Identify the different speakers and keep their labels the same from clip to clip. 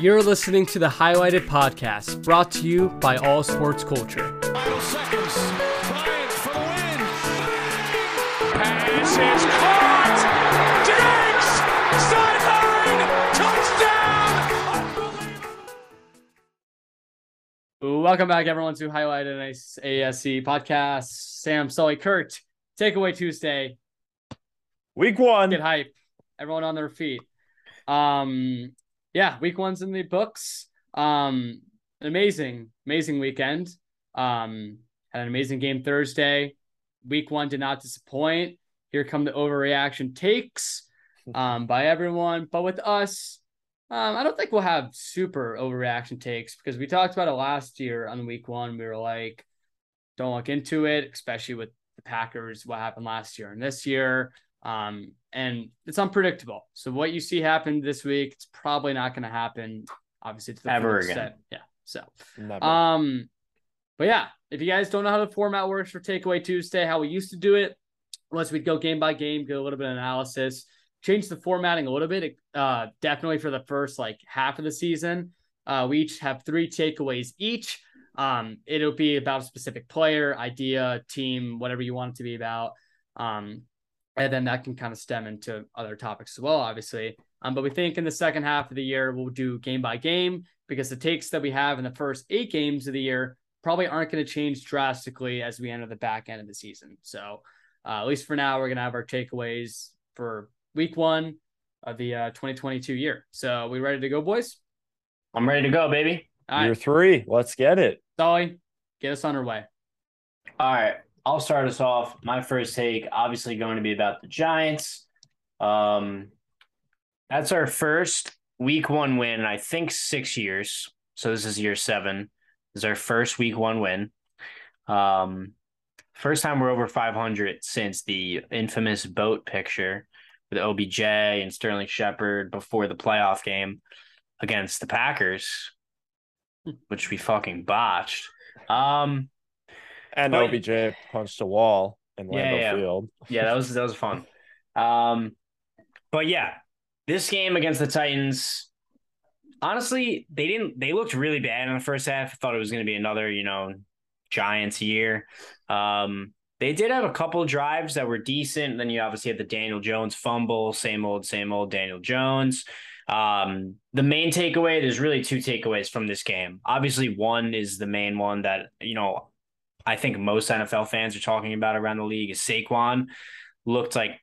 Speaker 1: You're listening to the Highlighted Podcast, brought to you by All Sports Culture.
Speaker 2: Final seconds. Bryant for the win. Pass is caught. Diggs. Sideline. Touchdown.
Speaker 1: Welcome back, everyone, to Highlighted Nice ASC Podcast. Sam, Sully, Kurt, Takeaway Tuesday.
Speaker 3: Week one.
Speaker 1: Get hype. Everyone on their feet. Um, yeah, week one's in the books. Um, amazing, amazing weekend. Um, had an amazing game Thursday. Week one did not disappoint. Here come the overreaction takes um, by everyone, but with us, um, I don't think we'll have super overreaction takes because we talked about it last year on week one. We were like, don't look into it, especially with the Packers, what happened last year and this year. Um, and it's unpredictable. So what you see happen this week, it's probably not going to happen. Obviously, to the
Speaker 4: Ever again.
Speaker 1: extent. Yeah. So,
Speaker 3: Never.
Speaker 1: um, but yeah, if you guys don't know how the format works for Takeaway Tuesday, how we used to do it was we'd go game by game, do a little bit of analysis, change the formatting a little bit. Uh, definitely for the first like half of the season, uh, we each have three takeaways each. Um, it'll be about a specific player, idea, team, whatever you want it to be about. Um, and then that can kind of stem into other topics as well, obviously. Um, but we think in the second half of the year we'll do game by game because the takes that we have in the first eight games of the year probably aren't going to change drastically as we enter the back end of the season. So uh, at least for now, we're going to have our takeaways for week one of the uh, 2022 year. So we ready to go, boys?
Speaker 4: I'm ready to go, baby.
Speaker 1: All
Speaker 3: Year
Speaker 1: right,
Speaker 3: three. Let's get it.
Speaker 1: Dolly, get us on our way.
Speaker 4: All right. I'll start us off. My first take, obviously, going to be about the Giants. Um, that's our first week one win, I think six years. So this is year seven. This is our first week one win. Um, first time we're over 500 since the infamous boat picture with OBJ and Sterling Shepard before the playoff game against the Packers, which we fucking botched. Um,
Speaker 3: And
Speaker 4: Oh,
Speaker 3: OBJ punched a wall in
Speaker 4: Yeah,
Speaker 3: Lambeau
Speaker 4: yeah.
Speaker 3: Field.
Speaker 4: yeah, that was that was fun. Um, but yeah, this game against the Titans, honestly, they didn't. They looked really bad in the first half. I thought it was going to be another, you know, Giants year. Um, they did have a couple drives that were decent. Then you obviously had the Daniel Jones fumble, same old, same old Daniel Jones. Um, the main takeaway, there's really two takeaways from this game. Obviously, one is the main one that, you know, I think most NFL fans are talking about around the league is Saquon looked like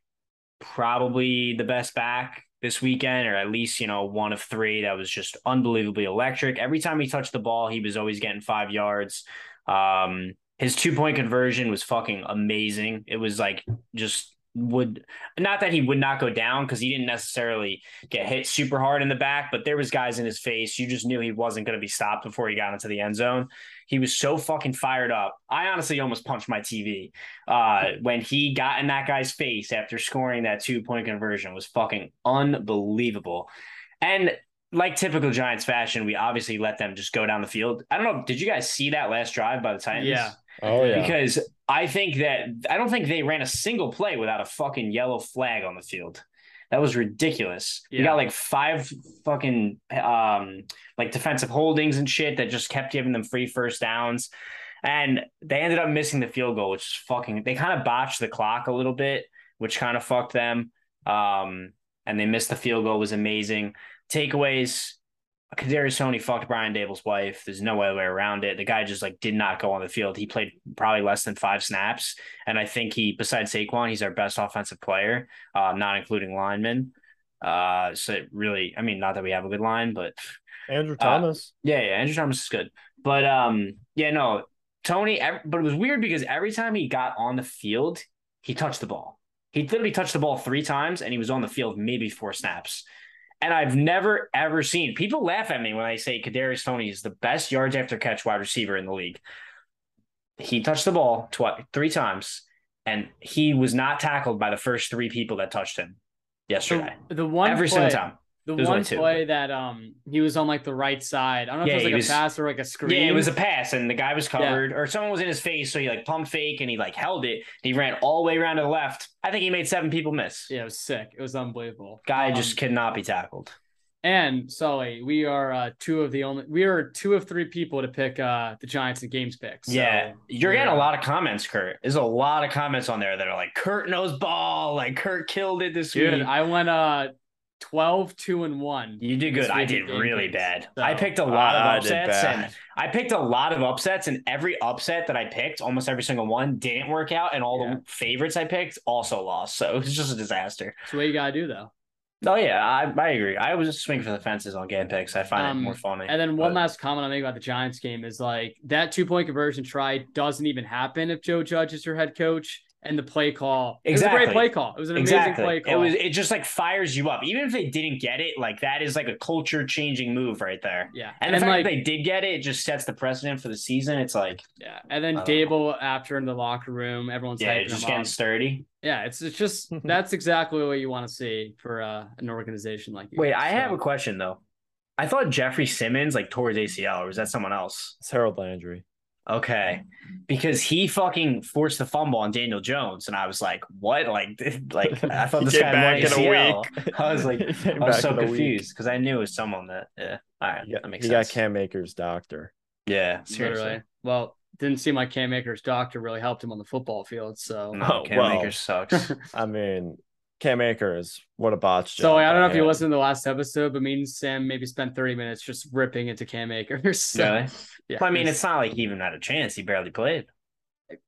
Speaker 4: probably the best back this weekend, or at least, you know, one of three that was just unbelievably electric. Every time he touched the ball, he was always getting five yards. Um, his two point conversion was fucking amazing. It was like just would not that he would not go down because he didn't necessarily get hit super hard in the back, but there was guys in his face. You just knew he wasn't going to be stopped before he got into the end zone. He was so fucking fired up. I honestly almost punched my TV uh, when he got in that guy's face after scoring that two point conversion was fucking unbelievable. And like typical Giants fashion, we obviously let them just go down the field. I don't know. Did you guys see that last drive by the Titans?
Speaker 1: Yeah.
Speaker 3: Oh yeah.
Speaker 4: Because I think that I don't think they ran a single play without a fucking yellow flag on the field. That was ridiculous. You
Speaker 1: Yeah.
Speaker 4: got like five fucking um like defensive holdings and shit that just kept giving them free first downs. And they ended up missing the field goal, which is fucking they kind of botched the clock a little bit, which kind of fucked them. Um and they missed the field goal was amazing. Takeaways Kadarius Toney fucked Brian Daboll's wife. There's no other way around it. The guy just like did not go on the field. He played probably less than five snaps, and I think he, besides Saquon, he's our best offensive player, uh, not including linemen. Uh, so it really, I mean, not that we have a good line, but
Speaker 3: Andrew
Speaker 4: uh,
Speaker 3: Thomas.
Speaker 4: yeah, yeah, Andrew Thomas is good, but um, yeah, no, Toney. ev- But it was weird because every time he got on the field, he touched the ball. He literally touched the ball three times, and he was on the field maybe four snaps. And I've never ever seen people laugh at me when I say Kadarius Toney is the best yards after catch wide receiver in the league. He touched the ball twi- three times, and he was not tackled by the first three people that touched him yesterday.
Speaker 1: The, the one
Speaker 4: Every
Speaker 1: play,
Speaker 4: single time.
Speaker 1: The
Speaker 4: There's
Speaker 1: one play that um he was on like the right side. I don't know
Speaker 4: Yeah,
Speaker 1: if it was
Speaker 4: was-
Speaker 1: like a pass or like a screen.
Speaker 4: Yeah, it was a pass, and the guy was covered, or someone was in his face, so he like pumped fake and he like held it. He ran all the way around to the left. I think he made seven people miss.
Speaker 1: yeah, it was sick. It was unbelievable.
Speaker 4: Guy
Speaker 1: Um,
Speaker 4: just cannot be tackled.
Speaker 1: And Sully, we are uh, two of the only we are two of three people to pick uh the Giants and games picks. So
Speaker 4: yeah, you're getting a lot of comments, Kurt. There's a lot of comments on there that are like, Kurt knows ball. Like, Kurt killed it this
Speaker 1: Dude,
Speaker 4: week.
Speaker 1: I went uh 12, 2, and 1.
Speaker 4: you did good. I did really bad.
Speaker 1: So-
Speaker 4: I picked a lot
Speaker 3: I
Speaker 4: of upsets, and I picked a lot of upsets, and every upset that I picked, almost every single one, didn't work out, and all
Speaker 1: Yeah.
Speaker 4: the favorites I picked also lost. So it was just a disaster.
Speaker 1: That's what you gotta do though.
Speaker 4: Oh yeah, I, I agree. I was just swinging for the fences on game picks. I find
Speaker 1: Um,
Speaker 4: it more funny.
Speaker 1: And then one
Speaker 4: But-
Speaker 1: last comment I'll make about the Giants game is like that two point conversion try doesn't even happen if Joe Judge is your head coach and the play call. It was a great play call. It was an amazing
Speaker 4: exactly.
Speaker 1: play call.
Speaker 4: It was. It just like fires you up, even if they didn't get it. Like that is like a culture changing move right there.
Speaker 1: yeah.
Speaker 4: And,
Speaker 1: And,
Speaker 4: the
Speaker 1: then
Speaker 4: fact
Speaker 1: like
Speaker 4: that they did get it, it just sets the precedent for the season. It's like,
Speaker 1: yeah. And then
Speaker 4: I don't
Speaker 1: Daboll after in the locker room, everyone's
Speaker 4: yeah,
Speaker 1: hyping
Speaker 4: just getting
Speaker 1: up.
Speaker 4: sturdy.
Speaker 1: Yeah, it's it's just that's exactly what you want to see for uh, an organization like you.
Speaker 4: Wait,
Speaker 1: guys.
Speaker 4: I have a question though. I thought Jeffrey Simmons like tore his ACL, or was that someone else?
Speaker 3: It's Harold Landry.
Speaker 4: Okay, because he fucking forced the fumble on Daniel Jones, and I was like, "What? Like, like I thought this guy
Speaker 3: back
Speaker 4: had
Speaker 3: in a week.
Speaker 4: I was like, I was so
Speaker 3: in a week.
Speaker 4: confused because I knew it was someone that. Yeah, all right,
Speaker 3: He got,
Speaker 4: that makes
Speaker 3: he got. Cam Akers' doctor.
Speaker 4: yeah, seriously.
Speaker 1: literally. Well, didn't seem like Cam Akers' doctor really helped him on the football field. So
Speaker 4: No,
Speaker 3: Oh,
Speaker 4: Cam
Speaker 3: well.
Speaker 4: Akers sucks.
Speaker 3: I mean, Cam Akers, what a botch.
Speaker 1: So I don't know if you listened to the last episode, but me and Sam maybe spent 30 minutes just ripping into Cam Akers. So,
Speaker 4: really?
Speaker 1: yeah,
Speaker 4: Well, I mean, it's not like he even had a chance. He barely played.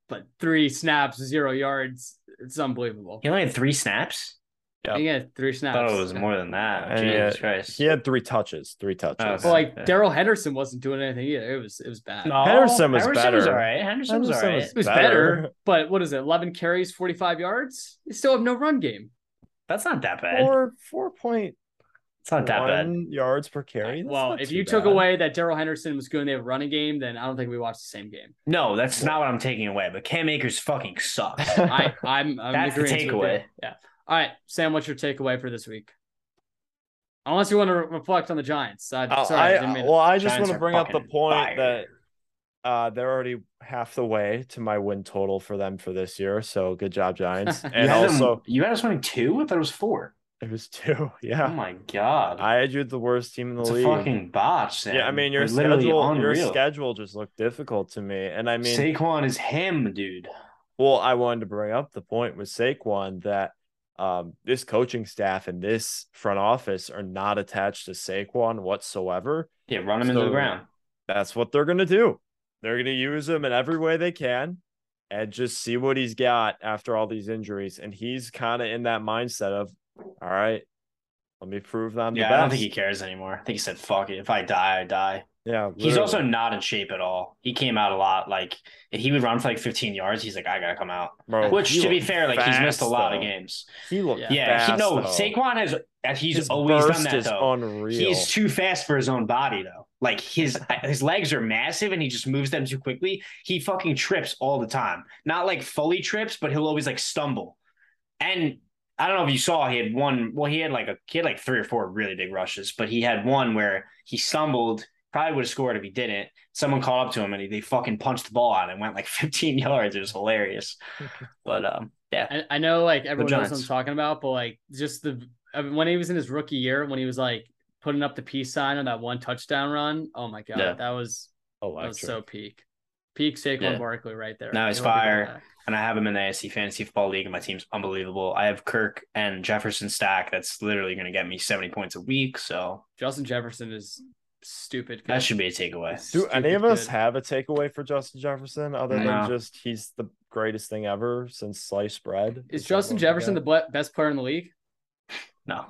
Speaker 1: but three snaps, zero yards. It's unbelievable.
Speaker 4: He only had three snaps.
Speaker 3: Yeah.
Speaker 1: He had three
Speaker 4: I
Speaker 1: snaps.
Speaker 4: thought it was more than that.
Speaker 3: Uh, and
Speaker 4: Jesus
Speaker 3: yeah,
Speaker 4: Christ.
Speaker 3: He had three touches. Three touches.
Speaker 4: Oh, okay.
Speaker 1: Well, like
Speaker 4: Yeah.
Speaker 1: Darrell Henderson wasn't doing anything either. It was it was bad.
Speaker 4: No,
Speaker 3: Henderson was
Speaker 4: Henderson
Speaker 3: better.
Speaker 4: was all right. Henderson, was all
Speaker 3: Henderson
Speaker 4: right.
Speaker 3: was-
Speaker 1: It was
Speaker 3: better.
Speaker 1: better. but what is it? 11 carries, 45 yards. They still have no run game.
Speaker 4: That's not that bad.
Speaker 3: Four four point
Speaker 4: it's not that bad.
Speaker 3: yards per carry. That's
Speaker 1: well, if
Speaker 3: too
Speaker 1: you took away that Darrell Henderson was good and they have a running game, then I don't think we watched the same game.
Speaker 4: No, that's not what I'm taking away. But Cam Akers fucking sucks.
Speaker 1: I, I'm, I'm
Speaker 4: That's the
Speaker 1: agreeing with you.
Speaker 4: takeaway.
Speaker 1: Yeah. All right, Sam, what's your takeaway for this week? Unless you want to reflect on the Giants. I,
Speaker 3: Uh,
Speaker 1: sorry, I,
Speaker 3: I,
Speaker 1: didn't mean
Speaker 3: well, I just
Speaker 4: Giants
Speaker 3: want to bring up the point
Speaker 4: fire.
Speaker 3: that uh, they're already half the way to my win total for them for this year. So good job, Giants.
Speaker 1: You
Speaker 4: You
Speaker 3: and
Speaker 4: had them-
Speaker 3: also,
Speaker 4: you had us winning two. I thought it was four.
Speaker 3: it was two. Yeah,
Speaker 4: Oh my god,
Speaker 3: I had you the worst team in the
Speaker 4: it's a
Speaker 3: league.
Speaker 4: fucking botch. Sam.
Speaker 3: yeah, I mean your
Speaker 4: Like, literally
Speaker 3: schedule, your schedule just looked difficult to me, and I mean,
Speaker 4: Saquon is him, dude.
Speaker 3: Well, I wanted to bring up the point with Saquon that um, this coaching staff and this front office are not attached to Saquon whatsoever.
Speaker 4: Yeah, run him into the ground.
Speaker 3: That's what they're going to do. They're going to use him in every way they can and just see what he's got after all these injuries. And he's kind of in that mindset of, all right, let me prove that I'm
Speaker 4: Yeah, I don't think he cares anymore. I think he said, "Fuck it. If I die, I die."
Speaker 3: yeah,
Speaker 4: He's also not in shape at all. He came out a lot. Like if he would run for like 15 yards, he's like, I gotta come out.
Speaker 3: Bro,
Speaker 4: Which, to be fair, like he's missed a
Speaker 3: fast,
Speaker 4: lot of games.
Speaker 3: He looked
Speaker 1: Yeah.
Speaker 4: Yeah, he, no,
Speaker 3: though.
Speaker 4: Saquon has. as He's
Speaker 3: His
Speaker 4: always done that though.
Speaker 3: unreal.
Speaker 4: He's too fast for his own body though. Like his his legs are massive and he just moves them too quickly. He fucking trips all the time. Not like fully trips, but he'll always like stumble. And I don't know if you saw he had one. Well, he had like a he had like three or four really big rushes, but he had one where he stumbled. Probably would have scored if he didn't. Someone called up to him and he, they fucking punched the ball out and went like 15 yards. It was hilarious. But um, yeah,
Speaker 1: I, I know like everyone knows what I'm talking about, but like just the I mean, when he was in his rookie year, when he was like putting up the peace sign on that one touchdown run, oh my god,
Speaker 4: Yeah.
Speaker 1: that was oh that was
Speaker 3: electric.
Speaker 1: so peak, peak Saquon
Speaker 4: Yeah.
Speaker 1: Barkley right there.
Speaker 4: Now he's
Speaker 1: Can't let people
Speaker 4: fire. and I have him in the ASC Fantasy Football League, and my team's unbelievable. I have Kirk and Jefferson stack. That's literally going to get me 70 points a week. So
Speaker 1: Justin Jefferson is stupid. good.
Speaker 4: that should be a takeaway.
Speaker 3: Do any of us
Speaker 1: good.
Speaker 3: have a takeaway for Justin Jefferson other
Speaker 4: No.
Speaker 3: than just he's the greatest thing ever since sliced bread?
Speaker 1: Is
Speaker 3: that
Speaker 1: Justin Jefferson the best player in the league?
Speaker 4: No.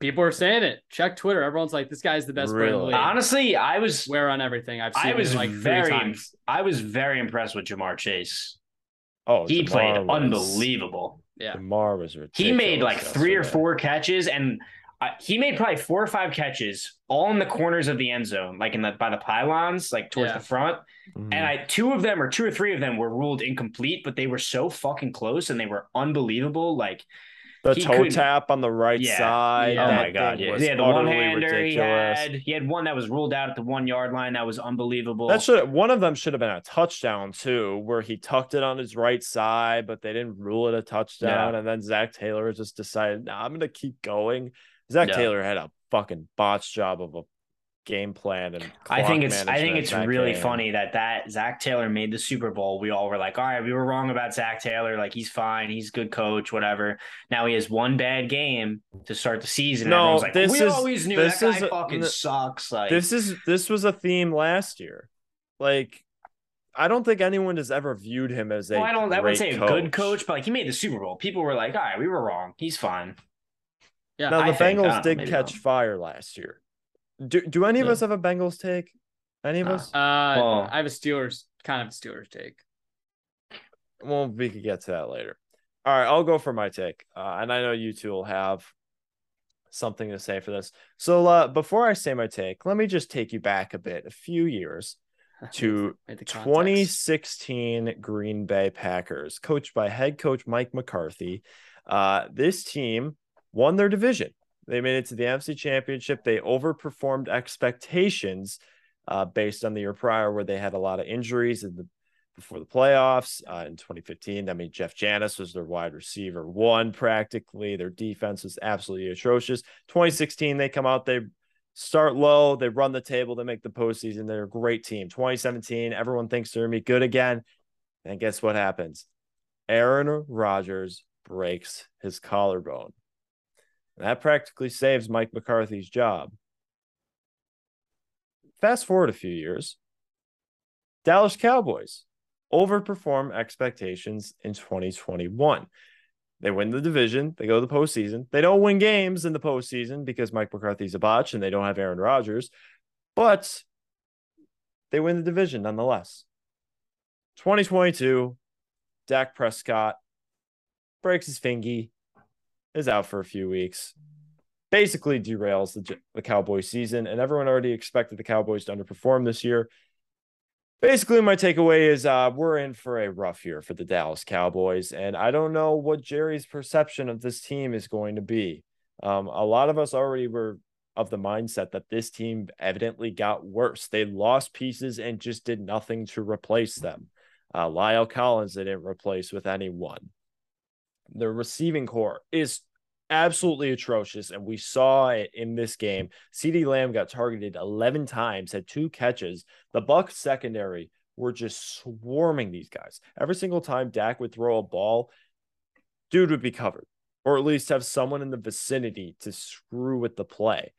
Speaker 1: People are saying it. Check Twitter. Everyone's like, this guy's the best player in the
Speaker 3: Really?
Speaker 1: league.
Speaker 4: Honestly, I was
Speaker 1: Swear on everything. I've seen
Speaker 4: I was
Speaker 1: like
Speaker 4: very
Speaker 1: times.
Speaker 4: I was very impressed with Ja'Marr Chase.
Speaker 3: Oh,
Speaker 4: He
Speaker 3: Ja'Marr
Speaker 4: played
Speaker 3: was-
Speaker 4: unbelievable.
Speaker 1: Yeah.
Speaker 3: Ja'Marr was ridiculous.
Speaker 4: He made like three or four catches, and uh, he made probably four or five catches, all in the corners of the end zone, like in the by the pylons, like towards
Speaker 1: Yeah.
Speaker 4: the front.
Speaker 3: Mhm.
Speaker 4: And I two of them or two or three of them were ruled incomplete, but they were so fucking close and they were unbelievable. Like
Speaker 3: the
Speaker 4: he
Speaker 3: toe
Speaker 4: couldn't-
Speaker 3: tap on the right
Speaker 4: Yeah.
Speaker 3: side.
Speaker 1: Yeah.
Speaker 4: Oh my god, yeah. He had the one hander he had. He had one that was ruled out at the one yard line. That was unbelievable.
Speaker 3: That should one of them should have been a touchdown too, where he tucked it on his right side, but they didn't rule it a touchdown. And then Zac Taylor just decided, nah, I'm gonna keep going. Zac
Speaker 4: Yeah.
Speaker 3: Taylor had a fucking botch job of a game plan and
Speaker 4: I think it's I think it's really
Speaker 3: game.
Speaker 4: funny that that Zac Taylor made the Super Bowl. We all were like, all right, we were wrong about Zac Taylor. Like he's fine, he's a good coach, whatever. Now he has one bad game to start the season.
Speaker 3: No,
Speaker 4: Everyone's like,
Speaker 3: this
Speaker 4: we
Speaker 3: is-
Speaker 4: always knew
Speaker 3: this
Speaker 4: that guy
Speaker 3: is a-
Speaker 4: fucking
Speaker 3: n-
Speaker 4: sucks. Like
Speaker 3: This is this was a theme last year. Like I don't think anyone has ever viewed him as a
Speaker 4: well, I don't I wouldn't
Speaker 3: great
Speaker 4: say a good coach, but like he made the Super Bowl. People were like, all right, we were wrong. He's fine.
Speaker 1: Yeah,
Speaker 3: Now
Speaker 4: I
Speaker 3: the
Speaker 4: think-
Speaker 3: Bengals
Speaker 4: don't
Speaker 3: did catch
Speaker 4: not.
Speaker 3: fire last year. Do do any of
Speaker 4: Yeah.
Speaker 3: us have a Bengals take? Any of
Speaker 4: Nah.
Speaker 3: us?
Speaker 1: Uh,
Speaker 4: Well-
Speaker 1: I have a Steelers kind of a Steelers take.
Speaker 3: Well, we could get to that later. All right, I'll go for my take, uh, and I know you two will have something to say for this. So uh, before I say my take, let me just take you back a bit, a few years to
Speaker 1: Made the context.
Speaker 3: 2016 Green Bay Packers, coached by head coach Mike McCarthy. Uh, this team won their division. They made it to the NFC Championship. They overperformed expectations uh, based on the year prior, where they had a lot of injuries in the before the playoffs uh, in 2015. I mean, Jeff Janis was their wide receiver one practically. Their defense was absolutely atrocious. 2016, they come out, they start low, they run the table, they make the postseason. They're a great team. 2017, everyone thinks they're gonna be good again. And guess what happens? Aaron Rodgers breaks his collarbone. And that practically saves Mike McCarthy's job. Fast forward a few years. Dallas Cowboys overperform expectations in 2021. They win the division. They go to the postseason. They don't win games in the postseason because Mike McCarthy's a botch and they don't have Aaron Rodgers, but they win the division nonetheless. 2022, Dak Prescott breaks his fingy, is out for a few weeks, basically derails the, the Cowboys season, and everyone already expected the Cowboys to underperform this year basically my takeaway is uh we're in for a rough year for the Dallas Cowboys and I don't know what Jerry's perception of this team is going to be. Um a lot of us already were of the mindset that this team evidently got worse. They lost pieces and just did nothing to replace them. Uh La'el Collins they didn't replace with anyone. The receiving corps is absolutely atrocious and we saw it in this game. CeeDee Lamb got targeted 11 times, had two catches. The Bucs secondary were just swarming these guys. Every single time Dak would throw a ball, dude would be covered, or at least have someone in the vicinity to screw with the play.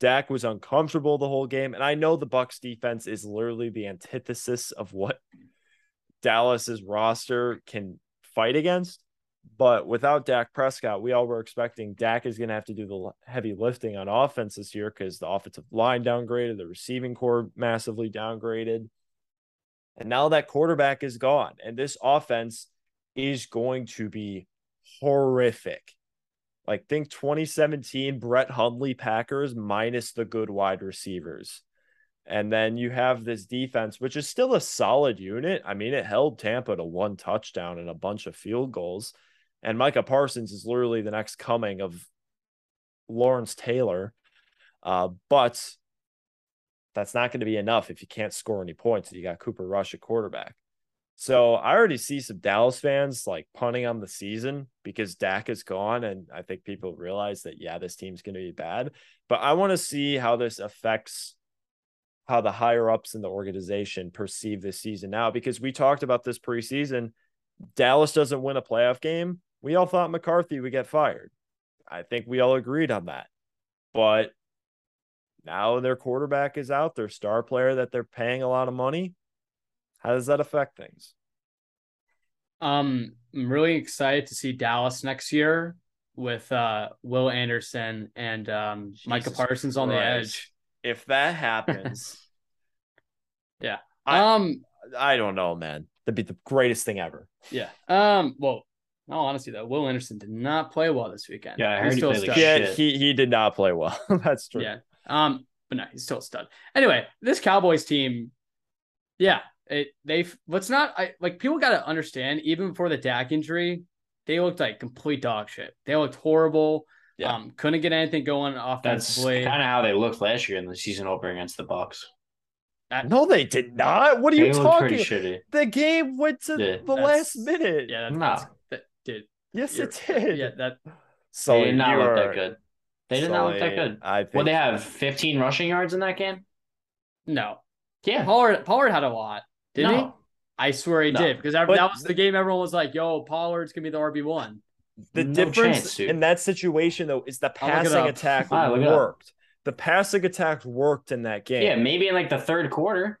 Speaker 3: Dak was uncomfortable the whole game, and I know the Bucs defense is literally the antithesis of what Dallas's roster can fight against. But without Dak Prescott, we all were expecting Dak is going to have to do the heavy lifting on offense this year because the offensive line downgraded, the receiving corps massively downgraded. And now that quarterback is gone, and this offense is going to be horrific. Like, think 2017 Brett Hundley Packers minus the good wide receivers. And then you have this defense, which is still a solid unit. I mean, it held Tampa to one touchdown and a bunch of field goals. And Micah Parsons is literally the next coming of Lawrence Taylor. Uh, but that's not going to be enough if you can't score any points. You got Cooper Rush at quarterback. So I already see some Dallas fans like punting on the season because Dak is gone. And I think people realize that, yeah, this team's going to be bad. But I want to see how this affects how the higher ups in the organization perceive this season now because we talked about this preseason. Dallas doesn't win a playoff game. We all thought McCarthy would get fired. I think we all agreed on that. But now their quarterback is out, their star player that they're paying a lot of money. How does that affect things?
Speaker 1: Um, I'm really excited to see Dallas next year with uh Will Anderson and um Micah
Speaker 3: Jesus
Speaker 1: Parsons on the edge.
Speaker 3: If that happens,
Speaker 1: Yeah.
Speaker 3: I-
Speaker 1: um,
Speaker 3: I don't know, man. That'd be the greatest thing ever.
Speaker 1: yeah. Um, well, no, honestly though, Will Anderson did not play well this weekend.
Speaker 4: Yeah, I
Speaker 1: He's
Speaker 4: heard he
Speaker 1: still a
Speaker 4: like.
Speaker 3: Yeah, he he did not play well. That's true.
Speaker 1: Yeah. Um, but no, he's still a stud. Anyway, this Cowboys team, yeah, it they've let's not I like people gotta understand, even before the Dak injury, they looked like complete dog shit. They looked horrible.
Speaker 3: Yeah.
Speaker 1: Um, couldn't get anything going
Speaker 4: That's
Speaker 1: offensively.
Speaker 4: kind of how they looked last year in the season opener against the Bucs.
Speaker 3: No, they did not. What are you talking? The game went to
Speaker 4: Yeah,
Speaker 3: the last minute.
Speaker 1: yeah, that,
Speaker 4: No.
Speaker 1: That's, that did.
Speaker 3: Yes,
Speaker 1: you're-
Speaker 3: it did.
Speaker 1: Yeah, that
Speaker 3: So
Speaker 4: they did not look
Speaker 3: are,
Speaker 4: that good. They did not look that good.
Speaker 3: I think
Speaker 4: Well, they have 15 rushing yards in that game.
Speaker 1: No,
Speaker 4: Yeah,
Speaker 1: Pollard Pollard had a lot, didn't he? I swear he
Speaker 4: No.
Speaker 1: did because that,
Speaker 3: But
Speaker 1: that was
Speaker 3: the-
Speaker 1: the game everyone was like, "Yo, Pollard's gonna be the RB one."
Speaker 3: the
Speaker 4: No
Speaker 3: difference
Speaker 4: chance,
Speaker 3: in that situation though is the
Speaker 1: I'll look it
Speaker 3: passing attack
Speaker 4: Ah, look it up.
Speaker 3: worked. The passing attack worked in that game.
Speaker 4: yeah, maybe in like the third quarter.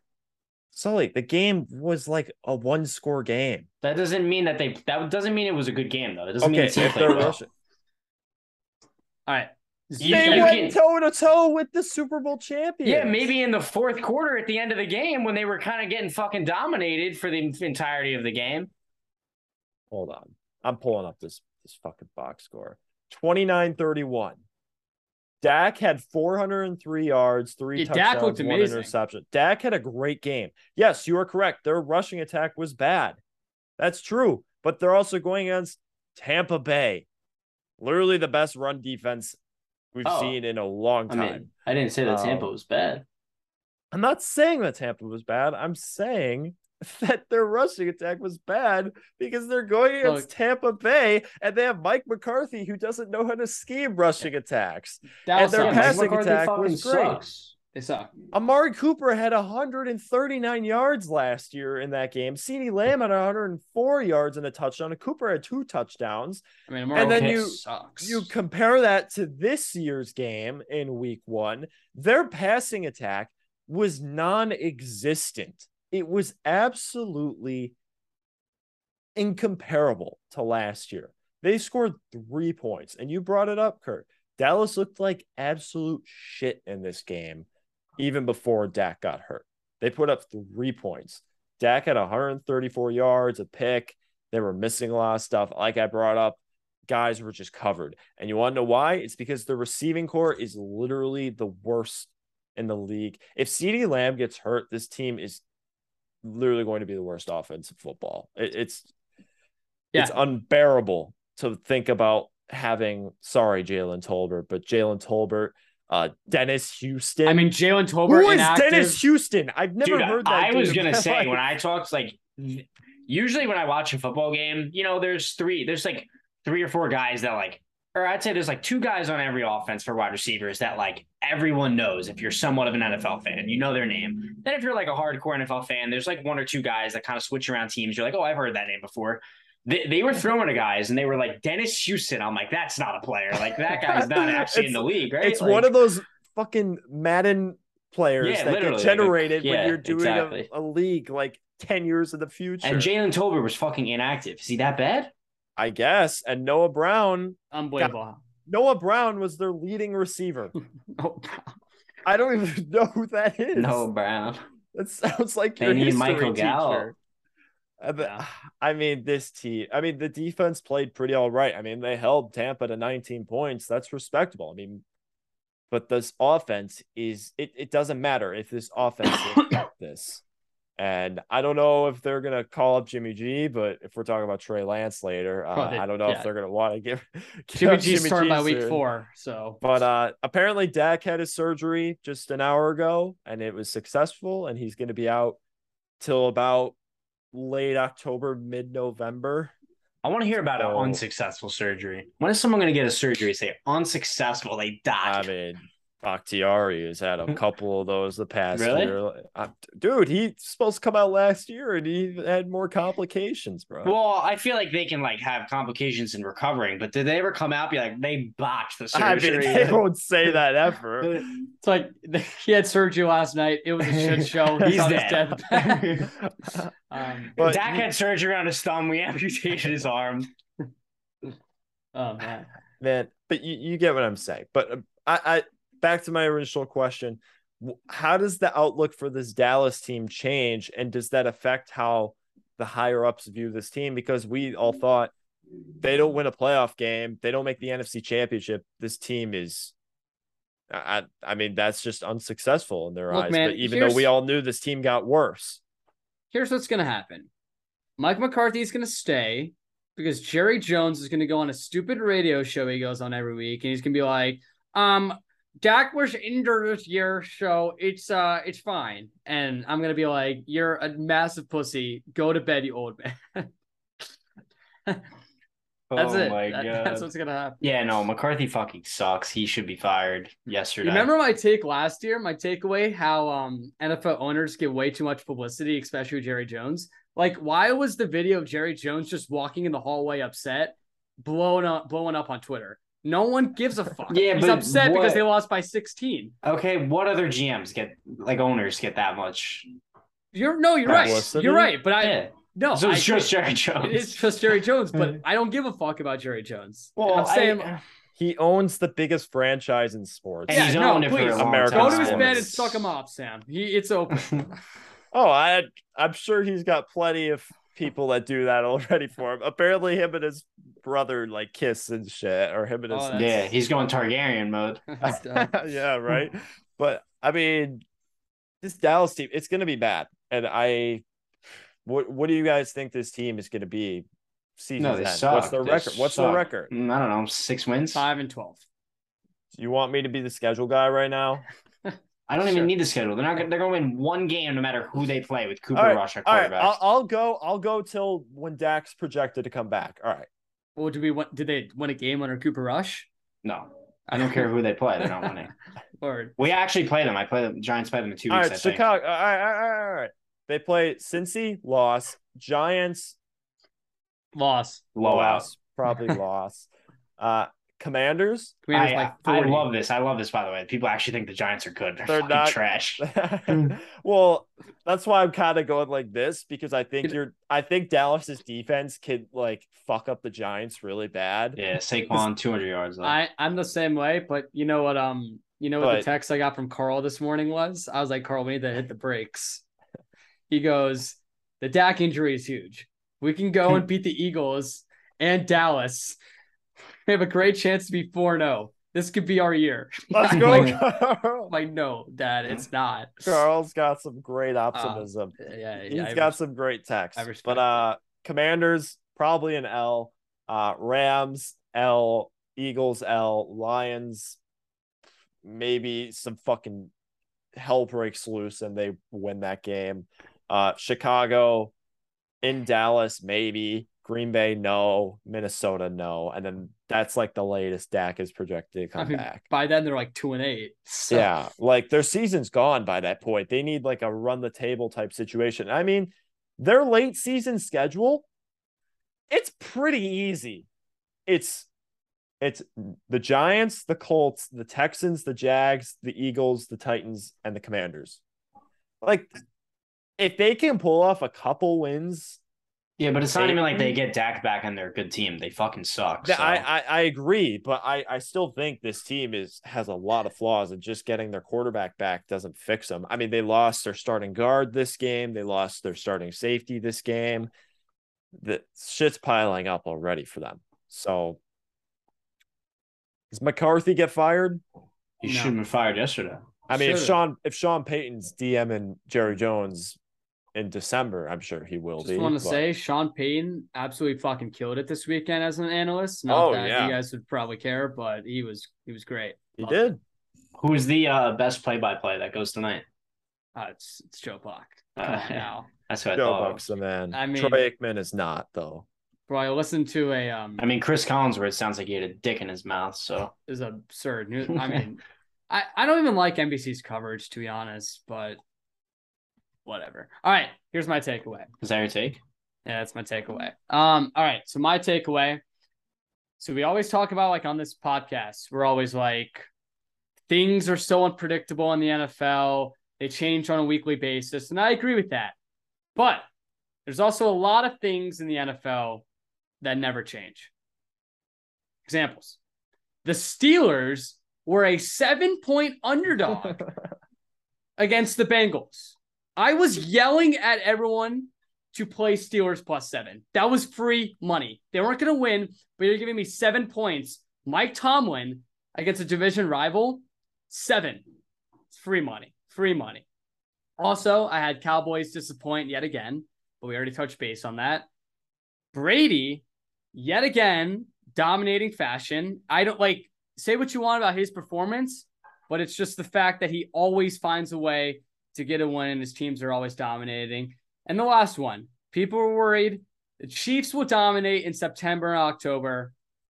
Speaker 3: Sully, the game was like a one score game.
Speaker 4: That doesn't mean that they. That doesn't mean it was a good game though. It doesn't mean
Speaker 3: Okay,
Speaker 4: the team played well.
Speaker 1: All right,
Speaker 4: You-
Speaker 3: they
Speaker 4: you
Speaker 3: went toe to toe with the Super Bowl champion.
Speaker 4: Yeah, maybe in the fourth quarter at the end of the game when they were kind of getting fucking dominated for the entirety of the game.
Speaker 3: Hold on. I'm pulling up this this fucking box score. 29-31. Dak had 403 yards, three
Speaker 1: Yeah, Dak
Speaker 3: touchdowns,
Speaker 1: looked
Speaker 3: one
Speaker 1: amazing.
Speaker 3: interception. Dak had a great game. Yes, you are correct. Their rushing attack was bad. That's true. But they're also going against Tampa Bay. Literally the best run defense we've
Speaker 4: Oh.
Speaker 3: seen in a long
Speaker 4: I
Speaker 3: time.
Speaker 4: mean, I didn't say that Tampa
Speaker 3: Um,
Speaker 4: was bad.
Speaker 3: I'm not saying that Tampa was bad. I'm saying that their rushing attack was bad because they're going against
Speaker 1: Look.
Speaker 3: Tampa Bay and they have Mike McCarthy who doesn't know how to scheme rushing attacks.
Speaker 1: Dallas
Speaker 3: their
Speaker 1: sucks.
Speaker 3: Passing
Speaker 4: McCarthy
Speaker 3: attack was great.
Speaker 4: sucks.
Speaker 1: They suck.
Speaker 3: Amari Cooper had 139 yards last year in that game. CeeDee Lamb had 104 yards and a touchdown. And Cooper had two touchdowns.
Speaker 1: I mean, Amari
Speaker 3: And then you-
Speaker 1: sucks.
Speaker 3: You compare that to this year's game in week one, their passing attack was non existent. It was absolutely incomparable to last year. They scored three points, and you brought it up, Kurt. Dallas looked like absolute shit in this game, even before Dak got hurt. They put up three points. Dak had 134 yards, a pick. They were missing a lot of stuff. Like I brought up, guys were just covered. And you want to know why? It's because the receiving corps is literally the worst in the league. If CeeDee Lamb gets hurt, this team is literally going to be the worst offense in football. It, it's it's unbearable to think about having sorry Jalen Tolbert, but Jalen Tolbert, uh Dennis Houston.
Speaker 1: I mean, Jalen Tolbert
Speaker 3: who is
Speaker 1: inactive.
Speaker 3: Dennis Houston? I've never
Speaker 4: Dude,
Speaker 3: heard that.
Speaker 4: I was gonna say
Speaker 3: life.
Speaker 4: when I talked like usually when I watch a football game, you know, there's three, there's like three or four guys that like, or I'd say there's like two guys on every offense for wide receivers that like everyone knows if you're somewhat of an NFL fan, you know their name. Then if you're like a hardcore NFL fan, there's like one or two guys that kind of switch around teams. You're like, oh, I've heard that name before. They, they were throwing to guys and they were like Dennis Houston. I'm like, that's not a player. Like that guy's not actually in the league, right?
Speaker 3: It's
Speaker 4: Like-
Speaker 3: one of those fucking Madden players
Speaker 4: Yeah,
Speaker 3: that get
Speaker 4: like
Speaker 3: generated
Speaker 4: yeah,
Speaker 3: when you're doing
Speaker 4: exactly.
Speaker 3: a, a league like 10 years in the future.
Speaker 4: And Jalen Tolbert was fucking inactive. Is he that bad?
Speaker 3: I guess. And Noah Brown,
Speaker 1: Unbelievable.
Speaker 3: Noah Brown was their leading receiver.
Speaker 1: Oh,
Speaker 3: I don't even know who that is.
Speaker 4: Noah Brown.
Speaker 3: That sounds like
Speaker 4: They
Speaker 3: your
Speaker 4: need
Speaker 3: history
Speaker 4: Michael
Speaker 3: teacher.
Speaker 4: Gallup.
Speaker 3: Uh,
Speaker 1: Yeah.
Speaker 3: I mean, this team. I mean, the defense played pretty all right. I mean, they held Tampa to 19 points. That's respectable. I mean, but this offense is it. It doesn't matter if this offense is like this. And I don't know if they're gonna call up Jimmy G, but if we're talking about Trey Lance later, uh,
Speaker 1: they-
Speaker 3: I don't know
Speaker 1: yeah.
Speaker 3: if they're gonna want to give, give
Speaker 1: Jimmy
Speaker 3: up
Speaker 1: G's starting by week four. So
Speaker 3: But uh apparently Dak had his surgery just an hour ago and it was successful and he's going to be out till about late October, mid-November.
Speaker 4: I want to hear about
Speaker 3: So-
Speaker 4: an unsuccessful surgery. When is someone going to get a surgery? Say unsuccessful, they
Speaker 3: I
Speaker 4: die.
Speaker 3: mean, Bakhtiari has had a couple of those the past
Speaker 4: Really?
Speaker 3: year. Uh, dude, he's supposed to come out last year and he had more complications, bro.
Speaker 4: well, I feel like they can like have complications in recovering, but did they ever come out and be like they botched the
Speaker 3: I mean,
Speaker 4: surgery?
Speaker 3: they won't say that ever.
Speaker 1: it's like he had surgery last night. It was a shit show.
Speaker 4: He's dead.
Speaker 1: um,
Speaker 3: But
Speaker 4: Dak had surgery on his thumb. We amputated his arm.
Speaker 1: oh man.
Speaker 3: man but you, you get what i'm saying but uh, I, I back to my original question. How does the outlook for this dallas team change? And does that affect how the higher ups view this team? Because we all thought they don't win a playoff game. They don't make the nfc championship. This team is I, I mean that's just unsuccessful in their
Speaker 1: Look,
Speaker 3: eyes.
Speaker 1: man,
Speaker 3: but even though we all knew this team got worse.
Speaker 1: Here's what's gonna happen. Mike McCarthy is gonna stay because Jerry Jones is gonna go on a stupid radio show he goes on every week, and he's gonna be like, um. Dak was injured this year, so it's uh it's fine. And I'm gonna be like, You're a massive pussy. Go to bed, you old man. That's
Speaker 4: oh
Speaker 1: it.
Speaker 4: my
Speaker 1: That-
Speaker 4: god.
Speaker 1: that's what's gonna happen.
Speaker 4: yeah, no, McCarthy fucking sucks. He should be fired yesterday.
Speaker 1: Remember my take last year? My takeaway: how um NFL owners get way too much publicity, especially with Jerry Jones. Like, why was the video of Jerry Jones just walking in the hallway upset, blowing up, blowing up on Twitter? No one gives a fuck.
Speaker 4: Yeah,
Speaker 1: he's
Speaker 4: but
Speaker 1: upset because they lost by sixteen.
Speaker 4: Okay, what other GMs get like owners get that much?
Speaker 1: You're no, you're right. You're right, but I
Speaker 4: Yeah.
Speaker 1: no.
Speaker 4: so
Speaker 1: I
Speaker 4: it's just Jerry Jones.
Speaker 1: It is just Jerry Jones, but. I don't give a fuck about Jerry Jones.
Speaker 4: well,
Speaker 1: I'm saying,
Speaker 4: I-
Speaker 3: He owns the biggest franchise in sports.
Speaker 4: and he's
Speaker 1: Yeah, no,
Speaker 4: owned it for
Speaker 1: please.
Speaker 4: a
Speaker 3: American
Speaker 1: go to his bed and suck him off, Sam. He, it's open.
Speaker 3: Oh, I I'm sure he's got plenty of people that do that already for him. Apparently, him and his brother like kiss and shit, or him and his
Speaker 1: Oh,
Speaker 4: yeah, he's going Targaryen mode.
Speaker 3: Yeah, right. But I mean, this Dallas team, it's gonna be bad. And I, what what do you guys think this team is gonna be? Season
Speaker 4: No, they
Speaker 3: end?
Speaker 4: suck.
Speaker 3: What's their
Speaker 4: They
Speaker 3: record? What's their record?
Speaker 4: Mm, I don't know, six wins.
Speaker 1: Five and twelve.
Speaker 3: You want me to be the schedule guy right now?
Speaker 4: I don't even need the schedule. They're not. gonna- They're going to win one game no matter who they play with Cooper
Speaker 3: All right,
Speaker 4: Rush at
Speaker 3: All right. I'll, I'll go. I'll go till when Dak's projected to come back. All right.
Speaker 1: Well, did we win, did they win a game under Cooper Rush?
Speaker 4: no, I don't care who they play. They're not winning.
Speaker 1: Or
Speaker 4: We actually play them. I play them. Giants play them in two
Speaker 3: All
Speaker 4: weeks.
Speaker 3: right,
Speaker 4: I think.
Speaker 3: Chicago. All right, all right, all right, all right. They play Cincy, loss. Giants,
Speaker 1: loss?
Speaker 4: Blowout.
Speaker 3: loss, probably loss. Uh, Commanders,
Speaker 1: Commanders
Speaker 4: I,
Speaker 1: by
Speaker 4: I love this. I love this. By the way, people actually think the Giants are good. They're,
Speaker 3: They're not-
Speaker 4: trash.
Speaker 3: well, that's why I'm kind of going like this because I think
Speaker 1: It-
Speaker 3: you're. I think Dallas's defense could like fuck up the Giants really bad.
Speaker 4: Yeah, Saquon, two hundred yards. Though.
Speaker 1: I I'm the same way, but you know what? Um, you know what
Speaker 3: But-
Speaker 1: the text I got from Carl this morning was? I was like, Carl, we need to hit the brakes. He goes, the Dak injury is huge. We can go and beat the Eagles and Dallas. We have a great chance to be 4 0. This could be our year.
Speaker 3: Let's go,
Speaker 1: Like, like, no, Dad, it's not.
Speaker 3: Carl's got some great optimism.
Speaker 1: Yeah,
Speaker 3: He's
Speaker 1: yeah. I
Speaker 3: got
Speaker 1: res-
Speaker 3: some great text. But uh Commanders probably an L. Uh Rams L, Eagles L, Lions maybe some fucking hell breaks loose and they win that game. Uh Chicago in Dallas maybe, Green Bay no, Minnesota no, and then that's like the latest Dak is projected to come
Speaker 1: I mean,
Speaker 3: back.
Speaker 1: by then they're like two and eight. So,
Speaker 3: Yeah, like their season's gone by that point. They need like a run the table type situation. I mean, their late season schedule, it's pretty easy. It's it's the Giants, the Colts, the Texans, the Jags, the Eagles, the Titans, and the Commanders. Like if they can pull off a couple wins,
Speaker 4: yeah, but it's not
Speaker 3: They-
Speaker 4: even like they get Dak back and they're a good team. They fucking suck. so-
Speaker 3: I, I I agree, but I I still think this team is has a lot of flaws, and just getting their quarterback back doesn't fix them. I mean, they lost their starting guard this game, they lost their starting safety this game. The shit's piling up already for them. So, does McCarthy get fired?
Speaker 4: he
Speaker 1: No.
Speaker 4: should have been fired yesterday.
Speaker 3: I mean, if
Speaker 1: Should've.
Speaker 3: Sean if Sean Payton's DMing Jerry Jones in December, I'm sure he will
Speaker 1: Just
Speaker 3: be.
Speaker 1: Just want to
Speaker 3: but-
Speaker 1: say Sean Payton absolutely fucking killed it this weekend as an analyst. Not
Speaker 3: Oh,
Speaker 1: that
Speaker 3: yeah.
Speaker 1: you guys would probably care, but he was he was great.
Speaker 3: he
Speaker 1: Loved it.
Speaker 3: did.
Speaker 4: Who's the uh, best play-by-play that goes tonight?
Speaker 1: Uh, it's it's Joe Buck.
Speaker 4: Uh,
Speaker 1: on now,
Speaker 4: That's what I
Speaker 3: Joe
Speaker 4: thought.
Speaker 3: Buck's the man.
Speaker 1: I mean-
Speaker 3: Troy Aikman is not though.
Speaker 1: bro. I listened to a um.
Speaker 4: I mean, Chris Collinsworth sounds like he had a dick in his mouth. So
Speaker 1: is absurd. I mean, I I don't even like NBC's coverage to be honest, but whatever. All right, here's my takeaway.
Speaker 4: is that your take?
Speaker 1: Yeah, that's my takeaway. Um, all right. So my takeaway. So we always talk about like on this podcast, we're always like things are so unpredictable in the NFL. They change on a weekly basis. And I agree with that. But there's also a lot of things in the NFL that never change. Examples. The Steelers were a seven point underdog against the Bengals. I was yelling at everyone to play Steelers plus seven. That was free money. They weren't going to win, but you're giving me seven points. Mike Tomlin against a division rival, seven. It's free money. Free money. Also, I had Cowboys disappoint yet again, but we already touched base on that. Brady, yet again, dominating fashion. I don't like say what you want about his performance, but it's just the fact that he always finds a way to get a win and his teams are always dominating. And the last one, people were worried The Chiefs will dominate in September and October.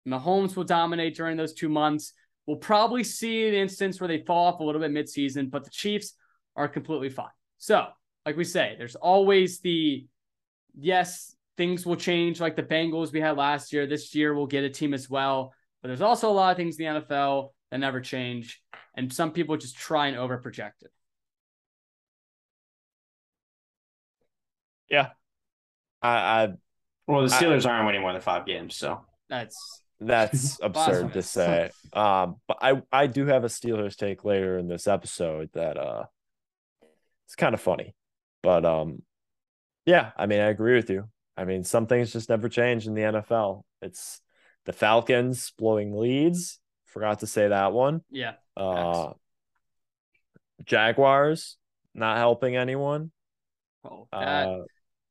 Speaker 1: Mahomes will dominate during those two months. We'll probably see an instance where they fall off a little bit midseason, but the Chiefs are completely fine. So, like we say, there's always the yes, things will change like the Bengals we had last year. This year we'll get a team as well. But there's also a lot of things in the NFL that never change. And some people just try and overproject it.
Speaker 3: Yeah. I, I
Speaker 4: Well, the
Speaker 3: I-
Speaker 4: Steelers aren't winning more than five games, so
Speaker 1: That's
Speaker 3: that's absurd to say. Um, but I I do have a Steelers take later in this episode that uh it's kind of funny. But um yeah, I mean I agree with you. I mean some things just never change in the NFL. It's the Falcons blowing leads. Forgot to say that one.
Speaker 1: yeah.
Speaker 3: Uh Jaguars not helping anyone.
Speaker 1: Oh, that,
Speaker 3: Uh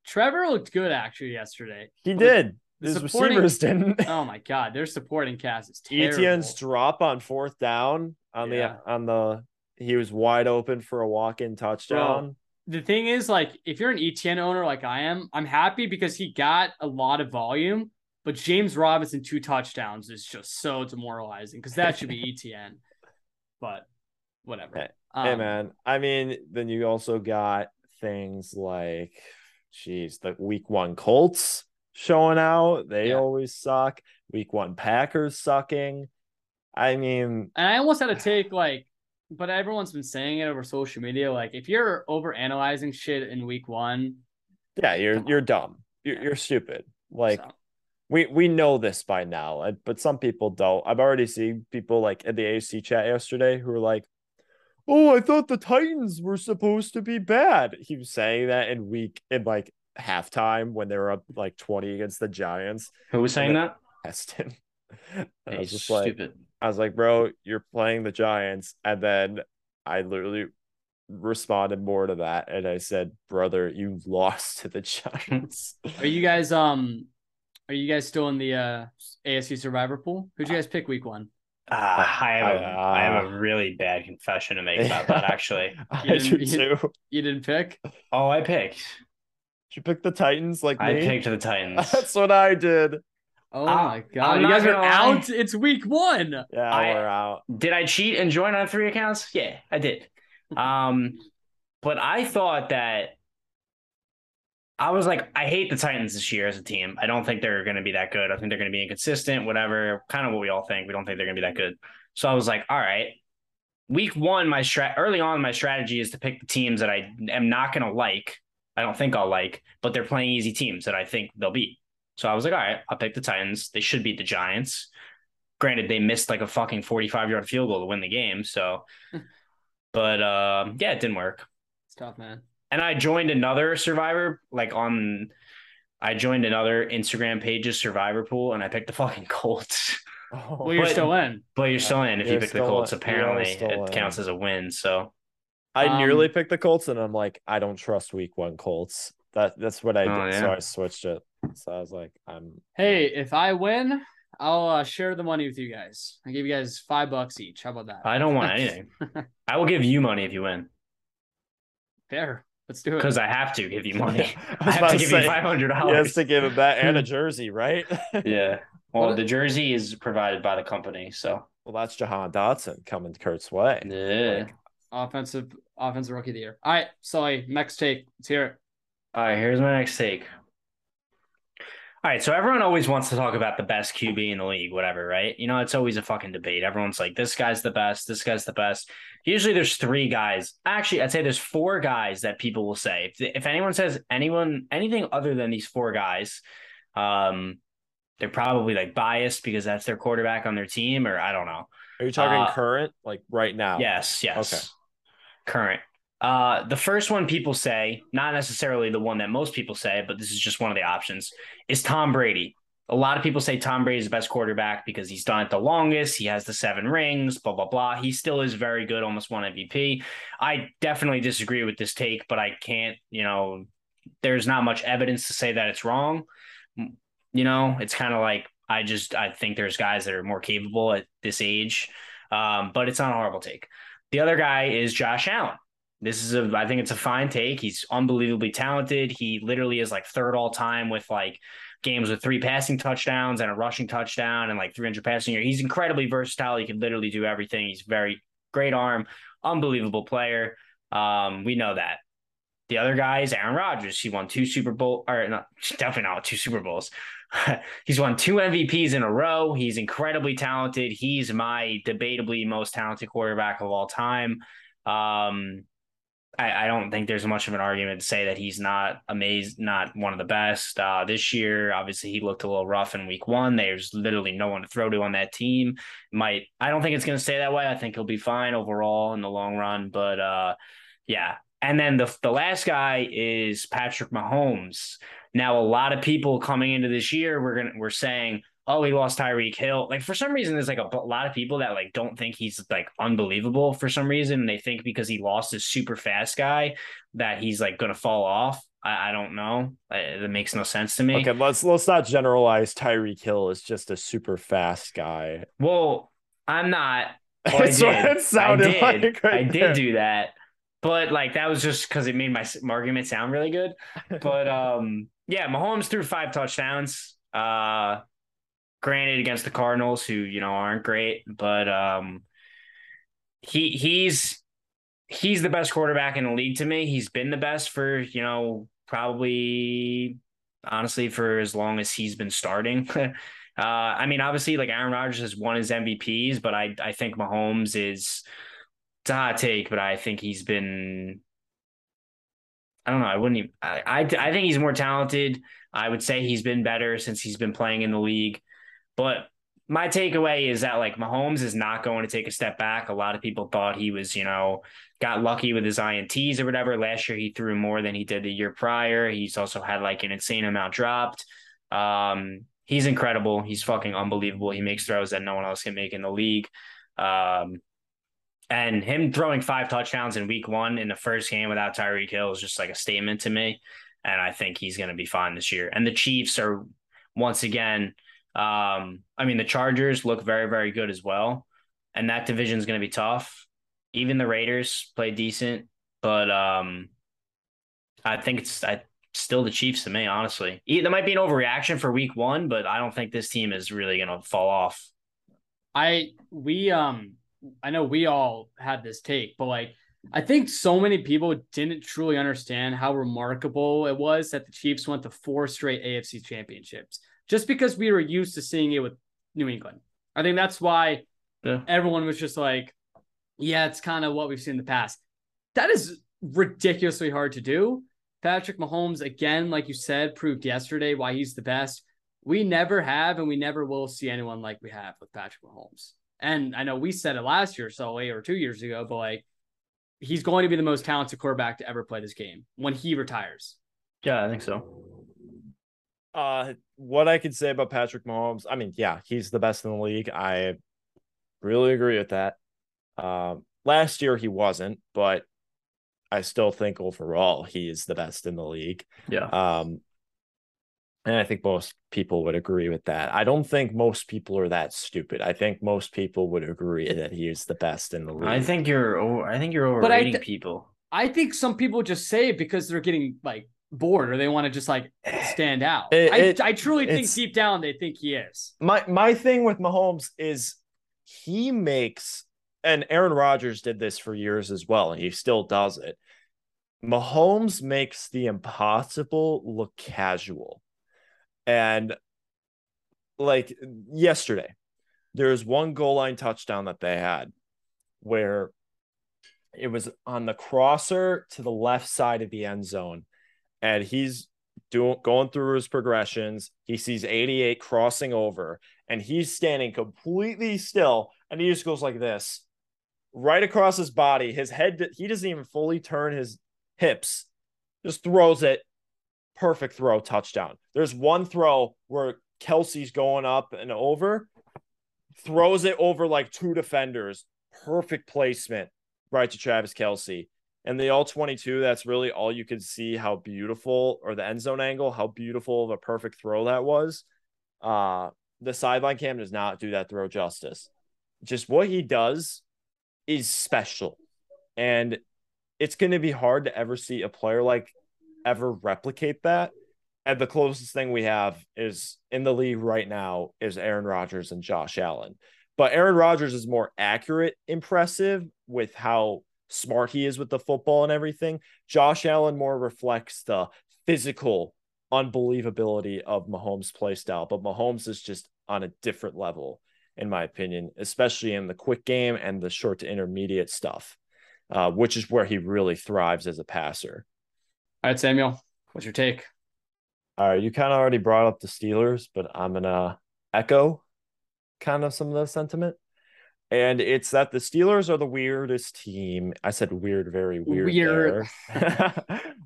Speaker 1: Trevor looked good actually yesterday.
Speaker 3: he
Speaker 1: But
Speaker 3: did.
Speaker 1: the
Speaker 3: His receivers didn't.
Speaker 1: Oh my god, their supporting cast is terrible.
Speaker 3: ETN's drop on fourth down on
Speaker 1: Yeah.
Speaker 3: the on the he was wide open for a walk-in touchdown.
Speaker 1: the thing is, like, if you're an ETN owner like I am, I'm happy because he got a lot of volume. But James Robinson two touchdowns is just so demoralizing because that should be ETN. But whatever.
Speaker 3: Hey,
Speaker 1: Um,
Speaker 3: hey man, I mean, then you also got things like, geez, the week one Colts showing out. They
Speaker 1: Yeah.
Speaker 3: always suck. Week one Packers sucking. I mean,
Speaker 1: And I almost had to take like, but everyone's been saying it over social media. Like, if you're over analyzing shit in week one,
Speaker 3: yeah, you're you're dumb. You're
Speaker 1: Yeah.
Speaker 3: you're stupid. Like
Speaker 1: so,
Speaker 3: we we know this by now, but some people don't. I've already seen people like in the AC chat yesterday who were like, "Oh, I thought the Titans were supposed to be bad." He was saying that in week in like halftime when they were up like twenty against the Giants.
Speaker 4: who was saying that?
Speaker 3: Heston. I was just like,
Speaker 4: stupid.
Speaker 3: I was like, bro, you're playing the Giants, and then I literally responded more to that, and I said, brother, you lost to the Giants.
Speaker 1: are you guys um, are you guys still in the uh ASC Survivor pool? Who'd you guys pick week one?
Speaker 4: Ah, I have a,
Speaker 3: I-
Speaker 4: I have a really bad confession to make about that. Actually,
Speaker 3: I
Speaker 1: You
Speaker 3: do
Speaker 1: didn't- you-
Speaker 3: too.
Speaker 1: You didn't pick.
Speaker 4: oh, I picked.
Speaker 3: Did you pick the Titans like
Speaker 4: I
Speaker 3: me?
Speaker 4: picked the Titans.
Speaker 3: That's what I did.
Speaker 1: Oh
Speaker 4: Ah,
Speaker 1: my god,
Speaker 4: I'm
Speaker 1: you guys are
Speaker 4: gonna lie.
Speaker 1: out. It's week one.
Speaker 3: Yeah,
Speaker 4: I-
Speaker 3: we're out.
Speaker 4: Did I cheat and join on three accounts? Yeah, I did. Um, but I thought that I was like, I hate the Titans this year as a team. I don't think they're going to be that good. I think they're going to be inconsistent, whatever. Kind of what we all think. We don't think they're going to be that good. So I was like, all right. Week one, my strat early on, my strategy is to pick the teams that I am not going to like. I don't think I'll like, but they're playing easy teams that I think they'll beat. So I was like, all right, I'll pick the Titans. They should beat the Giants. Granted, they missed like a fucking 45 yard field goal to win the game. So, but uh, yeah, it didn't work.
Speaker 1: It's tough, man.
Speaker 4: And I joined another Survivor, like on, I joined another Instagram page's Survivor pool, and I picked the fucking Colts.
Speaker 3: Oh,
Speaker 1: Well, you're
Speaker 4: But-
Speaker 1: still in.
Speaker 4: But you're still in if you
Speaker 3: You're
Speaker 4: pick the
Speaker 3: still
Speaker 4: Colts.
Speaker 3: in.
Speaker 4: Apparently, it
Speaker 3: in.
Speaker 4: counts as a win. So
Speaker 3: I
Speaker 1: Um,
Speaker 3: nearly picked the Colts, and I'm like, I don't trust Week One Colts. That that's what I did.
Speaker 4: Oh,
Speaker 3: So. I switched it. So I was like, I'm
Speaker 1: Hey, if I win, I'll uh, share the money with you guys. I give you guys five bucks each. How about that?
Speaker 4: I don't want anything. I will give you money if you win
Speaker 1: Fair. Let's do it.
Speaker 4: because I have to give you money.
Speaker 3: I
Speaker 4: I have to
Speaker 3: to
Speaker 4: give
Speaker 3: say,
Speaker 4: you five hundred
Speaker 3: He has
Speaker 4: dollars.
Speaker 3: to give it back and a jersey, right?
Speaker 4: Yeah. Well, the jersey is provided by the company, so
Speaker 3: well, that's Jahan Dotson coming Kurt's way.
Speaker 4: yeah.
Speaker 3: Like,
Speaker 1: offensive offensive rookie of the year. All right, Sully, next take. Let's hear it.
Speaker 4: All right, here's my next take. All right, so everyone always wants to talk about the best QB in the league, whatever, right? You know, it's always a fucking debate. Everyone's like, this guy's the best, this guy's the best. Usually there's three guys. Actually, I'd say there's four guys that people will say. If, if anyone says anyone anything other than these four guys, um, they're probably like biased because that's their quarterback on their team, or I don't know.
Speaker 3: Are you talking
Speaker 4: Uh,
Speaker 3: current, like right now?
Speaker 4: Yes, yes.
Speaker 3: Okay.
Speaker 4: Current. Uh, the first one people say, not necessarily the one that most people say, but this is just one of the options, is Tom Brady. A lot of people say Tom Brady is the best quarterback because he's done it the longest. He has the seven rings, blah, blah, blah. He still is very good, almost won MVP. I definitely disagree with this take, but I can't, you know, there's not much evidence to say that it's wrong. You know, it's kind of like I just I think there's guys that are more capable at this age. Um, but it's not a horrible take. The other guy is Josh Allen. this is a I think it's a fine take. He's unbelievably talented. He literally is like third all time with like games with three passing touchdowns and a rushing touchdown and like 300 passing year. He's incredibly versatile. He can literally do everything. He's very great arm, unbelievable player. Um, we know that. The other guy is Aaron Rodgers. He won two Super Bowl, or not, definitely not two Super Bowls. He's won two MVPs in a row. He's incredibly talented. He's my debatably most talented quarterback of all time. Um, I, I, don't think there's much of an argument to say that he's not amazed, not one of the best. Uh, this year, obviously, he looked a little rough in week one. There's literally no one to throw to on that team. Might I don't think it's going to stay that way. I think he'll be fine overall in the long run. But uh, yeah, and then the the last guy is Patrick Mahomes. Now, a lot of people coming into this year, we're gonna we're saying, oh, he lost Tyreek Hill. Like for some reason, there's like a, a, lot of people that like don't think he's like unbelievable for some reason. They think because he lost this super fast guy that he's like gonna fall off. I, I don't know. It makes no sense to me.
Speaker 3: Okay, let's let's not generalize Tyreek Hill is just a super fast guy.
Speaker 4: Well, I'm not. I did. it sounded I did. like right I did there. do that but like that was just because it made my argument sound really good. But um, yeah, Mahomes threw five touchdowns. Uh, granted against the Cardinals, who you know aren't great, but um, he he's he's the best quarterback in the league to me. He's been the best for you know probably honestly for as long as he's been starting. uh, I mean, obviously, like Aaron Rodgers has won his MVPs, but I I think Mahomes is it's a hot take, but I think he's been. I don't know. I wouldn't. Even, I, I I think he's more talented. I would say he's been better since he's been playing in the league. But my takeaway is that like Mahomes is not going to take a step back. A lot of people thought he was, you know, got lucky with his INTs or whatever. Last year he threw more than he did the year prior. He's also had like an insane amount dropped. Um, he's incredible. He's fucking unbelievable. He makes throws that no one else can make in the league. Um, and him throwing five touchdowns in week one in the first game without Tyreek Hill is just like a statement to me. And I think he's going to be fine this year. And the Chiefs are once again, um, I mean, the Chargers look very, very good as well. And that division is going to be tough. Even the Raiders play decent, but um, I think it's I, still the Chiefs to me, honestly. There might be an overreaction for week one, but I don't think this team is really going to fall off.
Speaker 1: I, we, um, I know we all had this take, but like I think so many people didn't truly understand how remarkable it was that the Chiefs went to four straight AFC championships just because we were used to seeing it with New England. I think that's why yeah. everyone was just like, yeah, it's kind of what we've seen in the past. That is ridiculously hard to do. Patrick Mahomes, again, like you said, proved yesterday why he's the best. We never have and we never will see anyone like we have with Patrick Mahomes. And I know we said it last year, so or two years ago, but like he's going to be the most talented quarterback to ever play this game when he retires.
Speaker 4: Yeah, I think so.
Speaker 3: Uh, what I could say about Patrick Mahomes, I mean, yeah, he's the best in the league. I really agree with that. Um, last year he wasn't, but I still think overall he is the best in the league.
Speaker 4: Yeah.
Speaker 3: Um, and I think most people would agree with that. I don't think most people are that stupid. I think most people would agree that he is the best in the league.
Speaker 4: I think you're I think you're overrating th- people.
Speaker 1: I think some people just say it because they're getting like bored or they want to just like stand out. It, I, it, I truly think deep down they think he is.
Speaker 3: My my thing with Mahomes is he makes and Aaron Rodgers did this for years as well, and he still does it. Mahomes makes the impossible look casual. And like yesterday, there's one goal line touchdown that they had where it was on the crosser to the left side of the end zone. And he's doing going through his progressions. He sees 88 crossing over and he's standing completely still. And he just goes like this right across his body. His head, he doesn't even fully turn his hips, just throws it perfect throw touchdown. There's one throw where Kelce's going up and over, throws it over like two defenders. Perfect placement right to Travis Kelce. And the all 22, that's really all you could see how beautiful, or the end zone angle, how beautiful of a perfect throw that was. Uh, the sideline cam does not do that throw justice. Just what he does is special. And it's going to be hard to ever see a player like ever replicate that. And the closest thing we have is in the league right now is Aaron Rodgers and Josh Allen. But Aaron Rodgers is more accurate, impressive with how smart he is with the football and everything. Josh Allen more reflects the physical unbelievability of Mahomes' play style, but Mahomes is just on a different level, in my opinion, especially in the quick game and the short to intermediate stuff, uh, which is where he really thrives as a passer.
Speaker 1: All right, Samuel, what's your take?
Speaker 3: All right, you kind of already brought up the Steelers, but I'm gonna echo kind of some of the sentiment. And it's that the Steelers are the weirdest team. I said weird, very weird.
Speaker 1: Weird.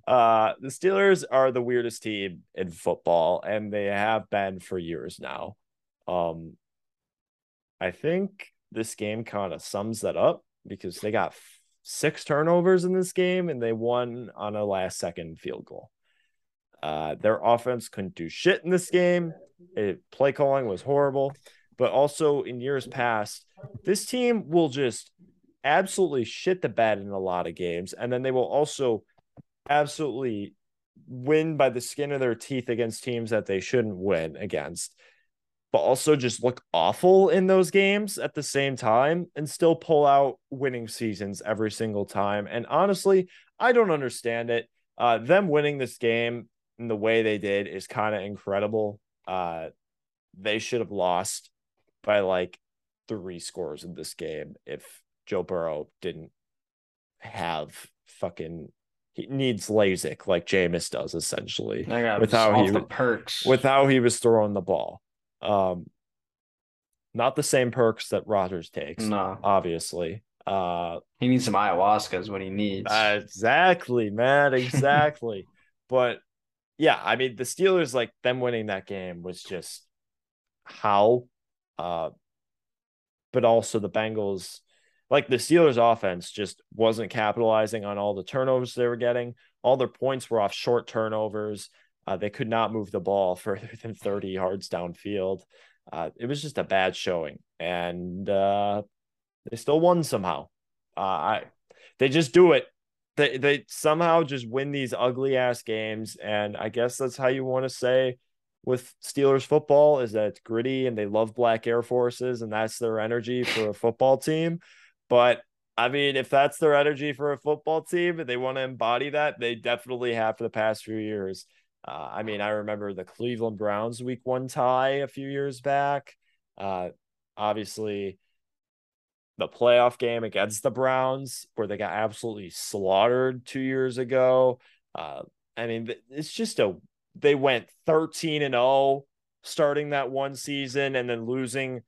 Speaker 3: uh, the Steelers are the weirdest team in football, and they have been for years now. Um, I think this game kind of sums that up because they got six turnovers in this game and they won on a last second field goal. Uh, their offense couldn't do shit in this game. It, play calling was horrible, but also in years past, this team will just absolutely shit the bed in a lot of games, and then they will also absolutely win by the skin of their teeth against teams that they shouldn't win against, but also just look awful in those games at the same time and still pull out winning seasons every single time. And honestly, I don't understand it. Uh, them winning this game in the way they did is kind of incredible. Uh, they should have lost by like three scores in this game if Joe Burrow didn't have fucking he needs LASIK like Jameis does essentially
Speaker 4: I got
Speaker 3: with how he
Speaker 4: the perks.
Speaker 3: with how he was throwing the ball. Um, not the same perks that Rodgers takes,
Speaker 4: no,
Speaker 3: obviously. Uh,
Speaker 4: he needs some ayahuasca. Is what he needs.
Speaker 3: exactly, man, exactly. but yeah, I mean, the Steelers like them winning that game was just how, uh, but also the Bengals, like the Steelers offense just wasn't capitalizing on all the turnovers they were getting. All their points were off short turnovers. Uh, they could not move the ball further than 30 yards downfield. Uh, it was just a bad showing, and uh, they still won somehow. Uh, I they just do it. They they somehow just win these ugly ass games, and I guess that's how you want to say with Steelers football is that it's gritty and they love black Air Forces, and that's their energy for a football team. But I mean, if that's their energy for a football team and they want to embody that, they definitely have for the past few years. Uh, I mean, I remember the Cleveland Browns week one tie a few years back. Uh, obviously, the playoff game against the Browns, where they got absolutely slaughtered two years ago. Uh, I mean, it's just a, they went 13 and 0 starting that one season and then losing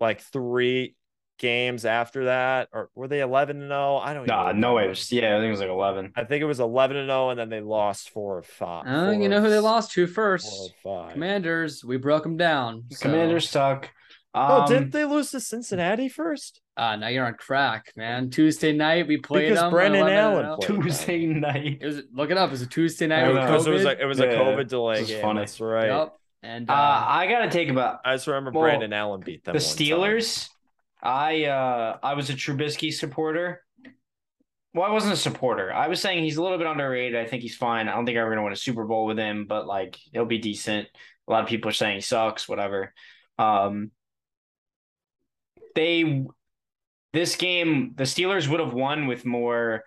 Speaker 3: like three games after that, or were they 11 and 0? I don't
Speaker 4: Nah,
Speaker 3: even
Speaker 4: no way. It was, yeah, I think it was like eleven.
Speaker 3: I think it was 11 and 0, and then they lost four or five.
Speaker 1: Uh, you know who they lost to
Speaker 3: Four
Speaker 1: first?
Speaker 3: or five.
Speaker 1: Commanders. We broke them down. so-
Speaker 4: Commanders suck.
Speaker 3: Oh,
Speaker 4: Um,
Speaker 3: didn't they lose to Cincinnati first?
Speaker 1: Uh, now you're on crack, man. Tuesday night we played
Speaker 3: Because
Speaker 1: them.
Speaker 3: Brandon Allen
Speaker 1: 0.
Speaker 3: played.
Speaker 4: Tuesday night.
Speaker 1: It was look it up. It was a Tuesday night with
Speaker 4: know.
Speaker 3: Because it was
Speaker 1: COVID.
Speaker 3: a it was a
Speaker 4: Yeah,
Speaker 3: COVID delay
Speaker 4: this is
Speaker 3: game.
Speaker 4: funny.
Speaker 3: That's right.
Speaker 1: Yep. And uh,
Speaker 4: Uh, I gotta take about
Speaker 3: I just remember
Speaker 4: Well,
Speaker 3: Brandon Allen beat them.
Speaker 4: the
Speaker 3: one time.
Speaker 4: Steelers. I uh I was a Trubisky supporter. Well, I wasn't a supporter. I was saying he's a little bit underrated. I think he's fine. I don't think I'm gonna win a Super Bowl with him, but like he'll be decent. A lot of people are saying he sucks, whatever. Um they this game, the Steelers would have won with more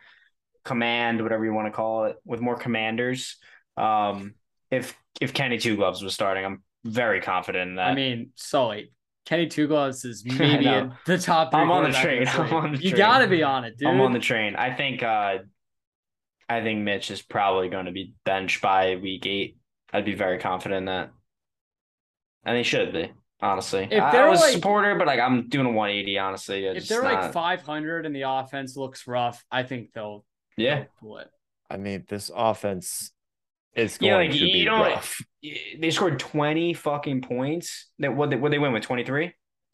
Speaker 4: command, whatever you want to call it, with more commanders. Um if if Kenny Two Gloves was starting, I'm very confident in that.
Speaker 1: I mean, Sully, Kenny Two Gloves is maybe the top three.
Speaker 4: I'm on the train. I'm on the
Speaker 1: You
Speaker 4: train.
Speaker 1: gotta be on it, dude.
Speaker 4: I'm on the train. I think uh I think Mitch is probably going to be benched by week eight. I'd be very confident in that. And they should be, honestly.
Speaker 1: If
Speaker 4: I, I
Speaker 1: they're
Speaker 4: was
Speaker 1: like-
Speaker 4: a supporter, but like I'm doing a 180, honestly.
Speaker 1: if they're
Speaker 4: not,
Speaker 1: like 500 and the offense looks rough, I think they'll
Speaker 4: yeah.
Speaker 1: they'll pull it.
Speaker 3: I mean, this offense is going
Speaker 4: Yeah, like
Speaker 3: to
Speaker 4: you,
Speaker 3: be
Speaker 4: don't
Speaker 3: rough.
Speaker 4: they scored 20 fucking points. That what they, what they win with 23?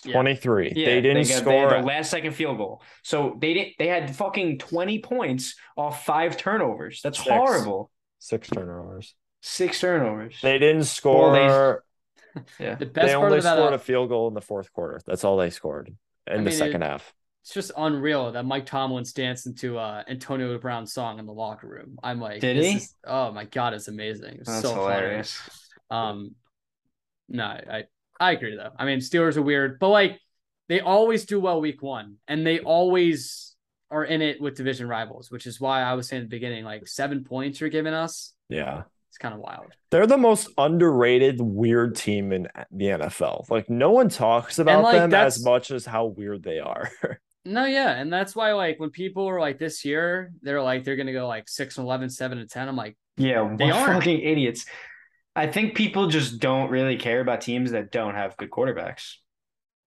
Speaker 3: 23.
Speaker 4: Yeah,
Speaker 3: they didn't
Speaker 4: got-
Speaker 3: score.
Speaker 4: had the last second field goal. So they didn't they had fucking 20 points off five turnovers. That's
Speaker 3: Six.
Speaker 4: horrible.
Speaker 3: six turnovers.
Speaker 4: Six turnovers.
Speaker 3: They didn't score.
Speaker 4: yeah.
Speaker 1: The
Speaker 3: they
Speaker 1: best part
Speaker 3: only
Speaker 1: of that
Speaker 3: scored
Speaker 1: uh,
Speaker 3: a field goal in the fourth quarter. That's all they scored in
Speaker 1: I
Speaker 3: the second
Speaker 1: it-
Speaker 3: half.
Speaker 1: it's just unreal that Mike Tomlin's dancing to uh Antonio Brown's song in the locker room. I'm like,
Speaker 4: Did he?
Speaker 1: is- oh my god, it's amazing. It's
Speaker 4: That's
Speaker 1: so
Speaker 4: hilarious.
Speaker 1: funny. Um, no, I I agree though. I mean, Steelers are weird, but like they always do well week one, and they always are in it with division rivals, which is why I was saying at the beginning, like seven points you're giving us.
Speaker 3: Yeah.
Speaker 1: It's kind of wild.
Speaker 3: They're the most underrated weird team in the NFL. Like no one talks about
Speaker 1: like,
Speaker 3: them
Speaker 1: that's-
Speaker 3: as much as how weird they are.
Speaker 1: No, yeah, and that's why like when people are like this year, they're like they're gonna go like six and 11, 7 and ten. I'm like,
Speaker 4: Yeah,
Speaker 1: They are.
Speaker 4: fucking idiots. I think people just don't really care about teams that don't have good quarterbacks.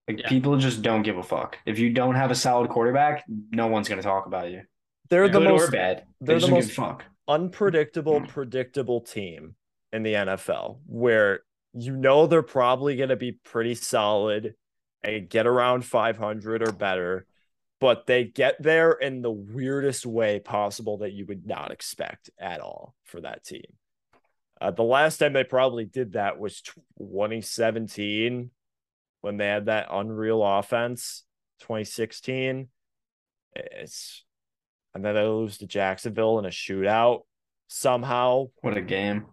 Speaker 4: Like
Speaker 1: Yeah.
Speaker 4: people just don't give a fuck. If you don't have a solid quarterback, no one's gonna talk about you.
Speaker 3: They're
Speaker 1: Yeah.
Speaker 3: the
Speaker 4: Good
Speaker 3: most
Speaker 4: or bad. They
Speaker 3: they're
Speaker 4: just
Speaker 3: the
Speaker 4: don't
Speaker 3: most
Speaker 4: give fuck.
Speaker 3: Unpredictable, predictable team in the NFL where you know they're probably going to be pretty solid and get around 500 or better, but they get there in the weirdest way possible that you would not expect at all for that team. Uh, the last time they probably did that was 2017 when they had that unreal offense. 2016, it's and then they lose to Jacksonville in a shootout somehow.
Speaker 4: What a game.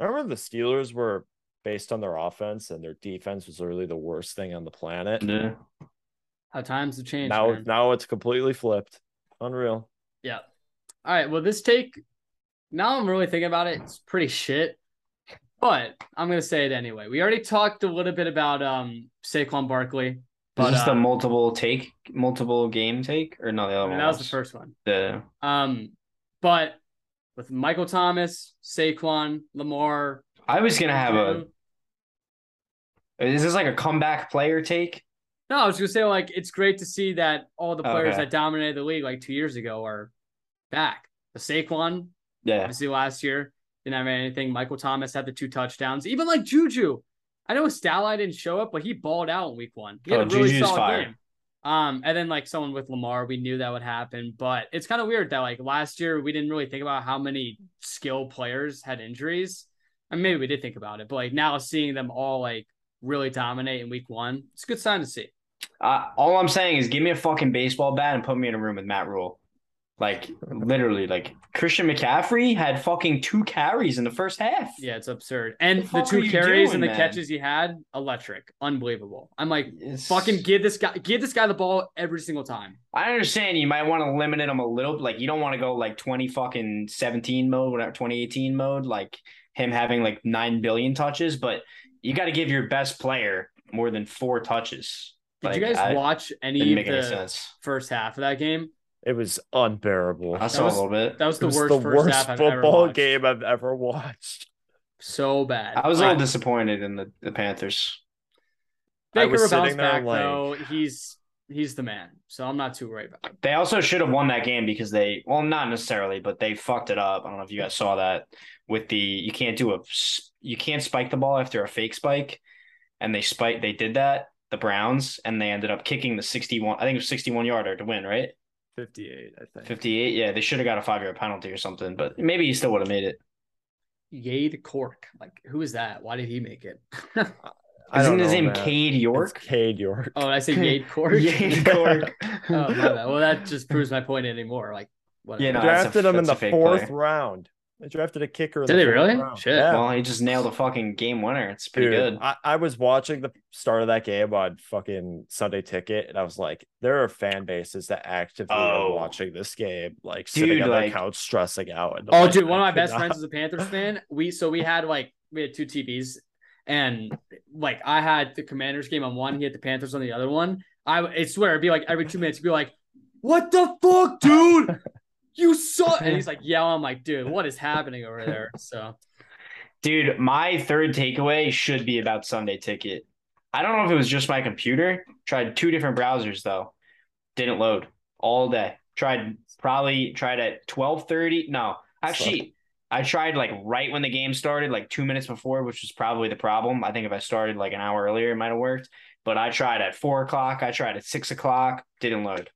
Speaker 3: I remember the Steelers were based on their offense and their defense was literally the worst thing on the planet.
Speaker 4: Yeah.
Speaker 1: how times have changed.
Speaker 3: now,
Speaker 1: man.
Speaker 3: now it's completely flipped. Unreal.
Speaker 1: Yeah. All right. Well, this take now I'm really thinking about it. It's pretty shit, but I'm gonna say it anyway. We already talked a little bit about um Saquon Barkley, but
Speaker 4: Is this
Speaker 1: uh,
Speaker 4: the multiple take, multiple game take, or no? The
Speaker 1: I
Speaker 4: other
Speaker 1: mean,
Speaker 4: one
Speaker 1: that was the first one.
Speaker 4: The
Speaker 1: Um, but with Michael Thomas, Saquon, Lamar,
Speaker 4: I was gonna have a. Is this like a comeback player take?
Speaker 1: No, I was gonna say like it's great to see that all the players
Speaker 4: Okay.
Speaker 1: that dominated the league like two years ago are back. The Saquon,
Speaker 4: Yeah.
Speaker 1: obviously last year didn't have anything. Michael Thomas had the two touchdowns. Even like Juju, I know Stali didn't show up, but he balled out in week one. He had
Speaker 4: Oh,
Speaker 1: a really
Speaker 4: Juju's
Speaker 1: solid
Speaker 4: fire.
Speaker 1: game. Um, and then like someone with Lamar, we knew that would happen, but it's kind of weird that like last year we didn't really think about how many skill players had injuries. I mean, maybe we did think about it, but like now seeing them all like really dominate in week one, it's a good sign to see.
Speaker 4: Uh, all I'm saying is give me a fucking baseball bat and put me in a room with Matt Rhule. Like literally, like Christian McCaffrey had fucking two carries in the first half.
Speaker 1: Yeah, it's absurd. And
Speaker 4: The
Speaker 1: the, two carries
Speaker 4: doing,
Speaker 1: and the
Speaker 4: man?
Speaker 1: catches he had, electric, unbelievable. I'm like,
Speaker 4: It's-
Speaker 1: fucking give this guy, give this guy the ball every single time.
Speaker 4: I understand you might want to limit him a little. Like you don't want to go like 20 fucking 17 mode, whatever 2018 mode, like him having like nine billion touches, but you got to give your best player more than four touches.
Speaker 1: Did you guys
Speaker 4: I-
Speaker 1: watch any of the
Speaker 4: sense.
Speaker 1: first half of that game?
Speaker 3: It was unbearable.
Speaker 4: I saw a little bit.
Speaker 1: That was
Speaker 3: It
Speaker 1: the
Speaker 3: was
Speaker 1: worst
Speaker 3: the
Speaker 1: first
Speaker 3: worst
Speaker 1: half I've
Speaker 3: football
Speaker 1: watched.
Speaker 3: game I've ever watched.
Speaker 1: So bad.
Speaker 4: I was a little
Speaker 1: Uh,
Speaker 4: disappointed in the, the Panthers.
Speaker 3: I
Speaker 1: Baker
Speaker 3: was
Speaker 1: will
Speaker 3: sitting there
Speaker 1: back
Speaker 3: like-
Speaker 1: though. He's he's the man, so I'm not too worried about it.
Speaker 4: They also should have won that game because they, well, not necessarily, but they fucked it up. I don't know if you guys saw that with the you can't do a you can't spike the ball after a fake spike, and they spike they did that the Browns and they ended up kicking the sixty one I think it was sixty one yarder to win right
Speaker 3: 58, I think.
Speaker 4: fifty eight yeah they should have got a five yard penalty or something but maybe he still would have made it.
Speaker 1: Yade Cork, like who is that? Why did he make it?
Speaker 3: I
Speaker 4: Isn't
Speaker 3: don't
Speaker 4: his
Speaker 3: know,
Speaker 4: name
Speaker 3: man.
Speaker 4: Cade
Speaker 3: It's
Speaker 4: York?
Speaker 3: Cade York.
Speaker 1: oh, did I say Yade Cork.
Speaker 4: Yade oh, Cork.
Speaker 1: oh, my bad. Well, that just proves my point anymore. Like, whatever.
Speaker 4: Yeah, no,
Speaker 3: They
Speaker 4: that's a-
Speaker 3: drafted him in the fourth
Speaker 4: player.
Speaker 3: round. They drafted a kicker.
Speaker 1: Did
Speaker 3: the
Speaker 1: they really?
Speaker 3: round.
Speaker 1: Shit.
Speaker 3: Yeah.
Speaker 4: Well, he just nailed a fucking game winner. It's pretty
Speaker 3: Dude,
Speaker 4: good.
Speaker 3: I, I was watching the start of that game on fucking Sunday Ticket, and I was like, there are fan bases that actively
Speaker 4: Oh.
Speaker 3: are watching this game, like sitting on
Speaker 4: like-
Speaker 3: their couch stressing out. And
Speaker 1: Oh,
Speaker 3: like,
Speaker 1: dude, one of my best
Speaker 3: could
Speaker 1: friends is a Panthers fan. We so we had like we had two TVs, and like I had the Commanders game on one, he had the Panthers on the other one. I, I swear it'd be like every two minutes, he'd be like, "What the fuck, dude? You saw?" And he's like yelling. I'm like, "Dude, what is happening over there?" So
Speaker 4: Dude, my third takeaway should be about Sunday Ticket. I don't know if it was just my computer. Tried two different browsers though. Didn't load all day. Tried probably tried at 12:30. No, actually I tried like right when the game started, like 2 minutes before, which was probably the problem. I think if I started like an hour earlier, it might have worked. But I tried at four o'clock. I tried at six o'clock. Didn't load.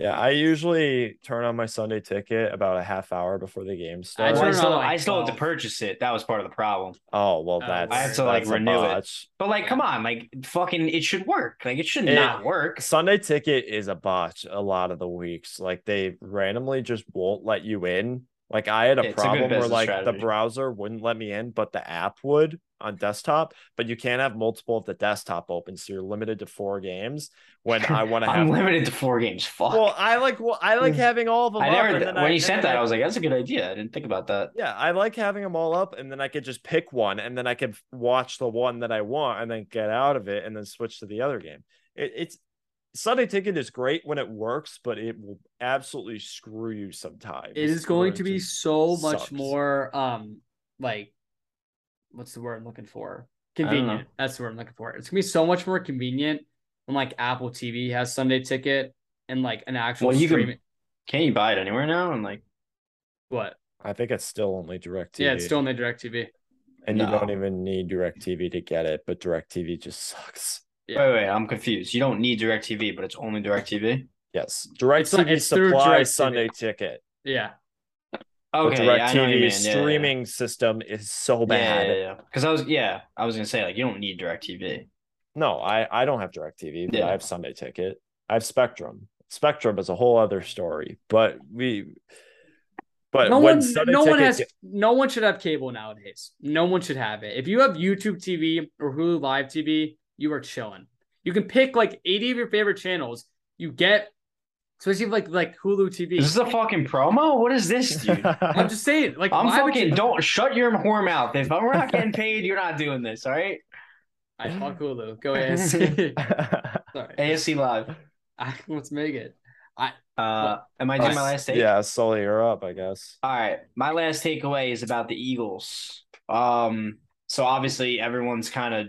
Speaker 3: Yeah, I usually turn on my Sunday ticket about a half hour before the game
Speaker 1: I
Speaker 3: starts.
Speaker 4: Well, I still,
Speaker 1: like,
Speaker 4: I still had to purchase it. That was part of the problem.
Speaker 3: oh well,
Speaker 1: Oh,
Speaker 3: that's
Speaker 1: I have
Speaker 4: to, like, renew it. But like, come on, like fucking, it should work. Like, it should
Speaker 3: It-
Speaker 4: not work.
Speaker 3: Sunday ticket is a botch a lot of the weeks. Like they randomly just won't let you in. Like I had a
Speaker 4: It's a
Speaker 3: problem where
Speaker 4: business
Speaker 3: like the browser wouldn't let me in, but the app would on desktop. But you can't have multiple of the desktop open, so you're limited to four games. When I want to have,
Speaker 4: I'm limited to four games. Fuck.
Speaker 3: well, I like well, I like having all of them.
Speaker 4: I
Speaker 3: up,
Speaker 4: never. when
Speaker 3: I-
Speaker 4: you sent that,
Speaker 3: I-
Speaker 4: I was like, "That's a good idea." I didn't think about that.
Speaker 3: yeah, I like having them all up, and then I could just pick one, and then I could watch the one that I want, and then get out of it, and then switch to the other game. It, it's Sunday Ticket is great when it works, but it will absolutely screw you sometimes.
Speaker 1: It is going to be
Speaker 3: just
Speaker 1: so much
Speaker 3: sucks.
Speaker 1: more um like what's the word I'm looking for? Convenient. That's the word I'm looking for. It's gonna be so much more convenient when like Apple TV has Sunday ticket and like an actual
Speaker 4: Well, you can-
Speaker 1: streaming.
Speaker 4: Can't you buy it anywhere now? And like,
Speaker 1: What?
Speaker 3: I think it's still only Direct TV.
Speaker 1: Yeah, it's still only direct TV.
Speaker 3: and you don't even need Direct TV to get it, but Direct TV just sucks.
Speaker 1: Yeah.
Speaker 4: wait, wait, I'm confused. You don't need Directv, but it's only Directv.
Speaker 3: Yes, Direct
Speaker 1: It's
Speaker 3: TV
Speaker 1: it's through
Speaker 3: supplies
Speaker 1: DirecTV.
Speaker 3: Sunday Ticket.
Speaker 1: Yeah.
Speaker 3: But
Speaker 4: Okay,
Speaker 3: Direct
Speaker 4: yeah, I know what you
Speaker 3: TV
Speaker 4: mean. Yeah, yeah, yeah.
Speaker 3: streaming system is so
Speaker 4: Yeah,
Speaker 3: bad.
Speaker 4: yeah, yeah. Because I was, yeah, I was gonna say like you don't need Directv.
Speaker 3: No, I I don't have Direct TV, but
Speaker 4: Yeah.
Speaker 3: I have Sunday Ticket. I have Spectrum. Spectrum is a whole other story, but we. But
Speaker 1: no
Speaker 3: when
Speaker 1: one
Speaker 3: Sunday
Speaker 1: no
Speaker 3: Ticket,
Speaker 1: one has no one should have cable nowadays. No one should have it. If you have YouTube TV or Hulu Live TV, you are chilling. You can pick like 80 of your favorite channels. You get especially like like Hulu TV.
Speaker 4: This is this a fucking promo? What is this, dude?
Speaker 1: I'm just saying, like
Speaker 4: I'm fucking
Speaker 1: you-
Speaker 4: don't shut your whore mouth. If we're not getting paid, you're not doing this. All right.
Speaker 1: I fuck Hulu. Go ASC. Sorry.
Speaker 4: ASC live.
Speaker 1: I, let's make it.
Speaker 4: I uh, am I doing my last take?
Speaker 3: yeah, Sully, you're up, I guess.
Speaker 4: All right. My last takeaway is about the Eagles. Um, so obviously everyone's kind of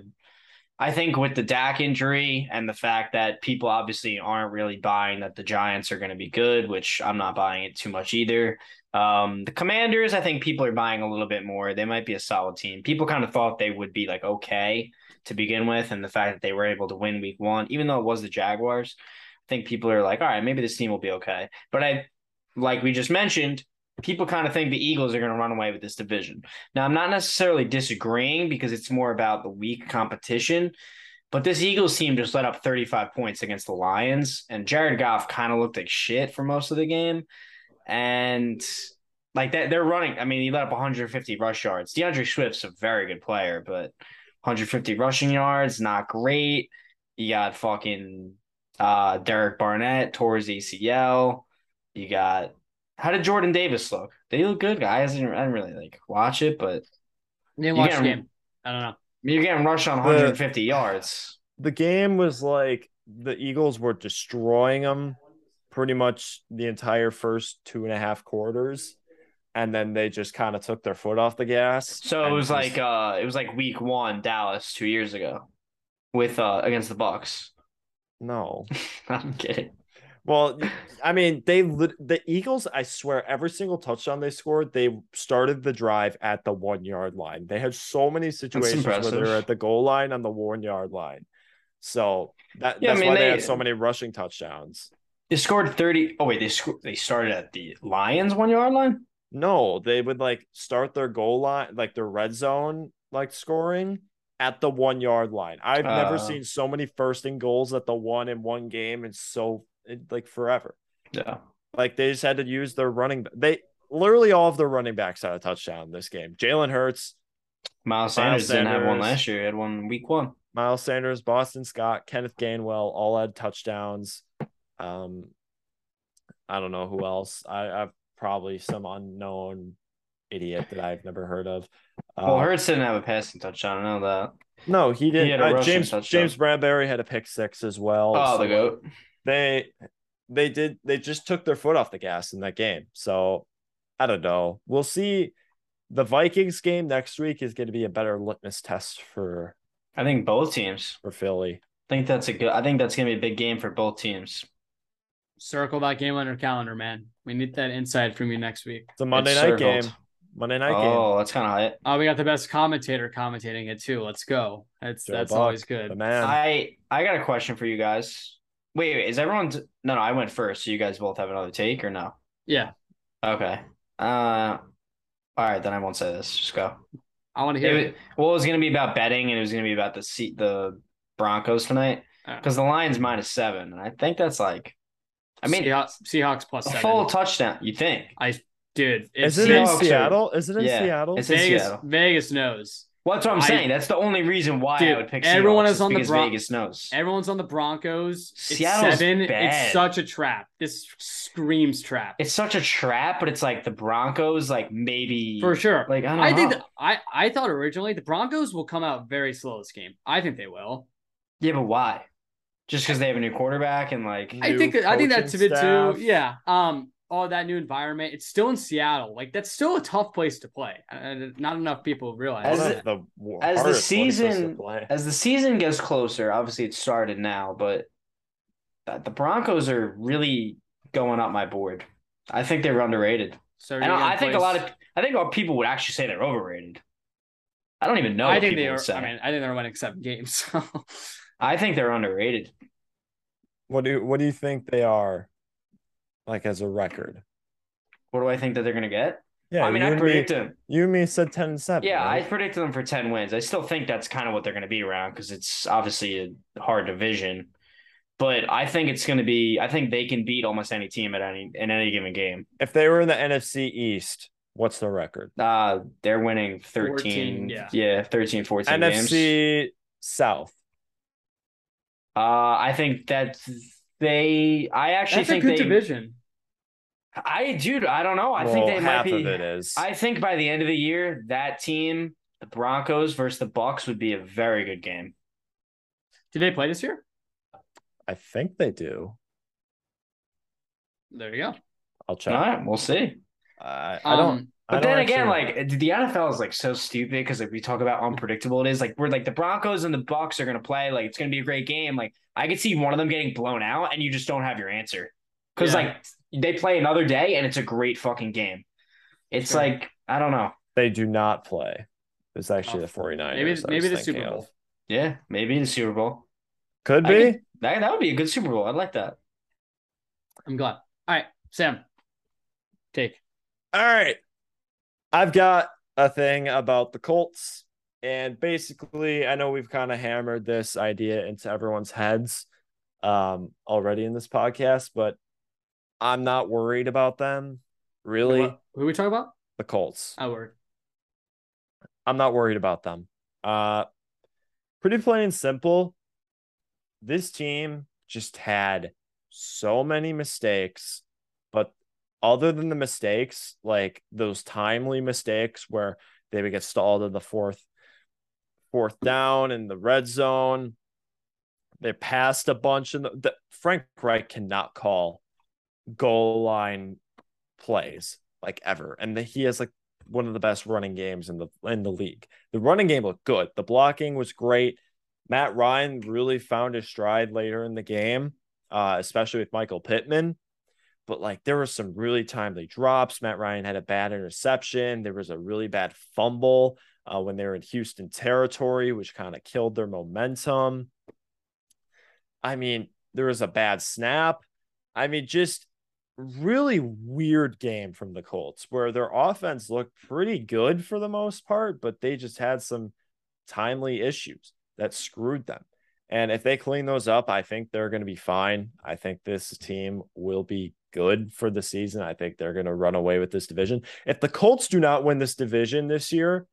Speaker 4: I think with the Dak injury and the fact that people obviously aren't really buying that the Giants are going to be good, which I'm not buying it too much either. Um, the Commanders, I think people are buying a little bit more. They might be a solid team. People kind of thought they would be like okay to begin with, and the fact that they were able to win week one, even though it was the Jaguars, I think people are like, all right, maybe this team will be okay. But I, like we just mentioned, people kind of think the Eagles are going to run away with this division. Now, I'm not necessarily disagreeing because it's more about the weak competition. But this Eagles team just let up 35 points against the Lions, and Jared Goff kind of looked like shit for most of the game. And like that, they're running. I mean, he let up 150 rush yards. D'Andre Swift's a very good player, but 150 rushing yards, not great. You got fucking uh, Derek Barnett towards ACL. You got how did Jordan Davis look? Did he look good, guys? I didn't, I didn't really like watch it, but
Speaker 1: Didn't
Speaker 4: You
Speaker 1: watch the
Speaker 4: getting-
Speaker 1: game. I don't know.
Speaker 4: you're getting rushed on 150 yards.
Speaker 3: The game was like the Eagles were destroying them pretty much the entire first two and a half quarters. And then they just kind of took their foot off the gas.
Speaker 4: So it was
Speaker 3: just-
Speaker 4: like uh it was like week one Dallas two years ago with uh against the Bucs.
Speaker 3: no.
Speaker 4: I'm kidding.
Speaker 3: Well, I mean, they the Eagles. I swear, every single touchdown they scored, they started the drive at the one yard line. They had so many situations where they
Speaker 4: impressive.
Speaker 3: were at the goal line on the one yard line. So that,
Speaker 4: Yeah, I
Speaker 3: that's
Speaker 4: mean,
Speaker 3: why they,
Speaker 4: they-
Speaker 3: had so many rushing touchdowns.
Speaker 4: They scored 30. Oh wait, they scored they started at the Lions one yard line?
Speaker 3: No, they would like start their goal line, like their red zone, like scoring at the one yard line. I've never
Speaker 4: Uh.
Speaker 3: seen so many first and goals at the one in one game in so like forever.
Speaker 4: Yeah.
Speaker 3: Like they just had to use their running. They literally all of their running backs had a touchdown this game. Jalen Hurts,
Speaker 4: Miles Sanders didn't have one last year. He had one week one.
Speaker 3: Miles Sanders, Boston Scott, Kenneth Gainwell all had touchdowns. Um, I don't know who else. I, I've probably some unknown idiot that I've never heard of.
Speaker 4: Well,
Speaker 3: Uh,
Speaker 4: Hurts didn't have a passing touchdown. I know that.
Speaker 3: no, he didn't.
Speaker 4: a
Speaker 3: Uh, James
Speaker 4: touchdown.
Speaker 3: James Bradberry had a pick six as well.
Speaker 4: Oh,
Speaker 3: So,
Speaker 4: the goat.
Speaker 3: They they did they just took their foot off the gas in that game. So I don't know. We'll see. The Vikings game next week is going to be a better litmus test for
Speaker 4: I think both teams.
Speaker 3: for Philly.
Speaker 4: I think that's a good. I think that's gonna be a big game for both teams.
Speaker 1: Circle that game on your calendar, man. We need that insight from you next week.
Speaker 3: It's a Monday
Speaker 4: It's
Speaker 3: night
Speaker 4: circled.
Speaker 3: game. Monday night game.
Speaker 4: Oh, that's kind of high.
Speaker 1: Oh, we got the best commentator commentating it too. Let's go. That's
Speaker 3: Joe
Speaker 1: that's
Speaker 3: Buck,
Speaker 1: always good.
Speaker 3: The man.
Speaker 4: I I got a question for you guys. Wait, wait, is everyone? No, no, I went first. So you guys both have another take or no?
Speaker 1: Yeah,
Speaker 4: Okay. Uh, all right, then I won't say this. Just go.
Speaker 1: I want to
Speaker 4: It
Speaker 1: hear
Speaker 4: was,
Speaker 1: it.
Speaker 4: well, it was going to be about betting, and it was going to be about the seat, the Broncos tonight,
Speaker 1: Alright.
Speaker 4: because the Lions minus seven, and I think that's like, I mean,
Speaker 1: Seahawks, Seahawks plus
Speaker 4: a
Speaker 1: seven.
Speaker 4: full touchdown. You think?
Speaker 1: I dude, it's
Speaker 3: Is it in
Speaker 4: Seahawks are-
Speaker 3: Seattle? Is it in
Speaker 4: Yeah,
Speaker 3: Seattle?
Speaker 4: it's in
Speaker 1: Vegas.
Speaker 4: Seattle.
Speaker 1: Vegas knows.
Speaker 4: Well, that's what I'm
Speaker 1: I-
Speaker 4: saying. That's the only reason why I would pick.
Speaker 1: everyone
Speaker 4: Seahawks,
Speaker 1: is on the
Speaker 4: because
Speaker 1: Bron-
Speaker 4: Vegas knows.
Speaker 1: Everyone's on the Broncos. It's
Speaker 4: Seattle's
Speaker 1: seven.
Speaker 4: bad.
Speaker 1: It's such a trap. This screams trap
Speaker 4: It's such a trap, but it's like the Broncos, like maybe
Speaker 1: for sure.
Speaker 4: Like I don't
Speaker 1: I
Speaker 4: know.
Speaker 1: think that, I I thought originally the Broncos will come out very slow this game. I think they will.
Speaker 4: yeah, but why? Just because they have a new quarterback and like
Speaker 1: I
Speaker 3: New
Speaker 1: think I think that's a
Speaker 3: coaching
Speaker 1: bit
Speaker 3: staff.
Speaker 1: too. Yeah. Um. All that new environment. It's still in Seattle. Like that's still a tough place to play. And not enough people realize.
Speaker 4: As
Speaker 1: that.
Speaker 3: the
Speaker 4: as the
Speaker 3: hardest places to
Speaker 4: season- as the season gets closer, obviously it started now, but the Broncos are really going up my board. I think they're underrated.
Speaker 1: So
Speaker 4: And I think a lot of I think a lot of people would actually say they're overrated. I don't even know.
Speaker 1: I
Speaker 4: what
Speaker 1: think they are.
Speaker 4: say.
Speaker 1: I mean, I think they're winning seven games. So.
Speaker 4: I think they're underrated.
Speaker 3: What do what do you think they are like as a record?
Speaker 4: What do I think that they're gonna get?
Speaker 3: Yeah,
Speaker 4: I mean, I
Speaker 3: and
Speaker 4: predict
Speaker 3: me,
Speaker 4: them.
Speaker 3: you and me said ten and seven.
Speaker 4: Yeah, I predicted them for ten wins. I still think that's kind of what they're gonna be around because it's obviously a hard division. But I think it's gonna be. I think they can beat almost any team at any in any given game.
Speaker 3: if they were in the NFC East, what's the record?
Speaker 4: Uh, they're winning 13,
Speaker 1: 14, yeah.
Speaker 4: yeah, 13, 14 games.
Speaker 3: NFC South.
Speaker 4: Uh, I think that they. I actually
Speaker 1: That's a
Speaker 4: think
Speaker 1: good
Speaker 4: they.
Speaker 1: division.
Speaker 4: I dude, I don't know. I
Speaker 3: well,
Speaker 4: think they
Speaker 3: half
Speaker 4: might be.
Speaker 3: of it is.
Speaker 4: I think by the end of the year, that team, the Broncos versus the Bucs, would be a very good game.
Speaker 1: Did they play this year?
Speaker 3: I think they do.
Speaker 1: There you go.
Speaker 3: I'll check.
Speaker 4: All right, we'll see.
Speaker 3: I, I don't.
Speaker 1: Um,
Speaker 3: I
Speaker 4: But
Speaker 3: don't
Speaker 4: then again,
Speaker 3: actually-
Speaker 4: like the NFL is like so stupid because like we talk about unpredictable it is. Like we're like the Broncos and the Bucs are gonna play. Like it's gonna be a great game. Like I could see one of them getting blown out, and you just don't have your answer because
Speaker 1: Yeah.
Speaker 4: like they play another day, and it's a great fucking game. It's
Speaker 1: Sure.
Speaker 4: like I don't know.
Speaker 3: they do not play. It's actually
Speaker 1: Oh,
Speaker 3: the 49ers.
Speaker 1: maybe maybe the
Speaker 3: thinking
Speaker 1: Super
Speaker 3: of.
Speaker 1: Bowl.
Speaker 4: Yeah, maybe the Super Bowl.
Speaker 3: Could
Speaker 4: I
Speaker 3: be.
Speaker 4: could- That that would be a good Super Bowl. I'd like that.
Speaker 1: I'm glad. All right, Sam. Take.
Speaker 3: All right. I've got a thing about the Colts. And basically, I know we've kind of hammered this idea into everyone's heads um, already in this podcast, but I'm not worried about them. Really,
Speaker 1: What- Who are we talking about?
Speaker 3: the Colts.
Speaker 1: Oh, word.
Speaker 3: I'm not worried about them. Uh, pretty plain and simple. This team just had so many mistakes, but other than the mistakes, like those timely mistakes where they would get stalled in the fourth, fourth down in the red zone, they passed a bunch and the, the Frank Reich cannot call goal line plays like ever, and the, he has like one of the best running games in the in the league. The running game looked good. The blocking was great. Matt Ryan really found his stride later in the game, uh, especially with Michael Pittman. But like there were some really timely drops. Matt Ryan had a bad interception. There was a really bad fumble uh, when they were in Houston territory, which kind of killed their momentum. I mean, there was a bad snap. I mean, just really weird game from the Colts where their offense looked pretty good for the most part, but they just had some timely issues that screwed them. And if they clean those up, I think they're going to be fine. I think this team will be good for the season. I think they're going to run away with this division. If the Colts do not win this division this year,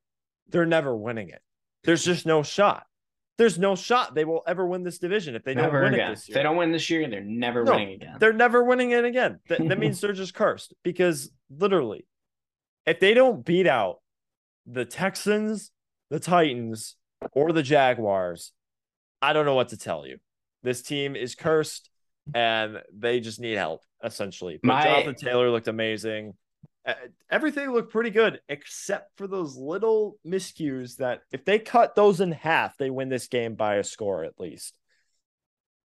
Speaker 3: they're never winning it. There's just no shot. There's no shot they will ever win this division if they
Speaker 4: never
Speaker 3: don't win
Speaker 4: again.
Speaker 3: it this year.
Speaker 4: they don't win this year, they're never
Speaker 3: No,
Speaker 4: winning again.
Speaker 3: They're never winning it again. That, that means they're just cursed because literally, if they don't beat out the Texans, the Titans, or the Jaguars, I don't know what to tell you. This team is cursed and they just need help, essentially. But
Speaker 4: My-
Speaker 3: Jonathan Taylor looked amazing. Uh, Everything looked pretty good except for those little miscues that if they cut those in half, they win this game by a score at least.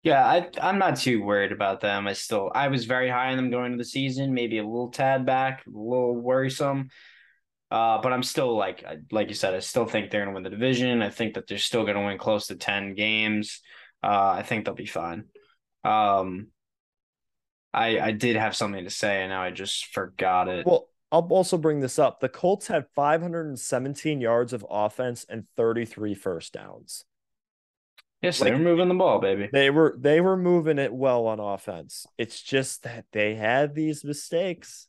Speaker 4: Yeah, I I'm not too worried about them. I still I was very high on them going into the season, maybe a little tad back, a little worrisome. Uh, but I'm still like like you said, I still think they're gonna win the division. I think that they're still gonna win close to ten games. Uh, I think they'll be fine. Um, I I did have something to say, and now I just forgot it.
Speaker 3: Well, I'll also bring this up. The Colts had 517 yards of offense and 33 first downs.
Speaker 4: yes,
Speaker 3: like-
Speaker 4: they were moving the ball, baby.
Speaker 3: They were they were moving it well on offense. It's just that they had these mistakes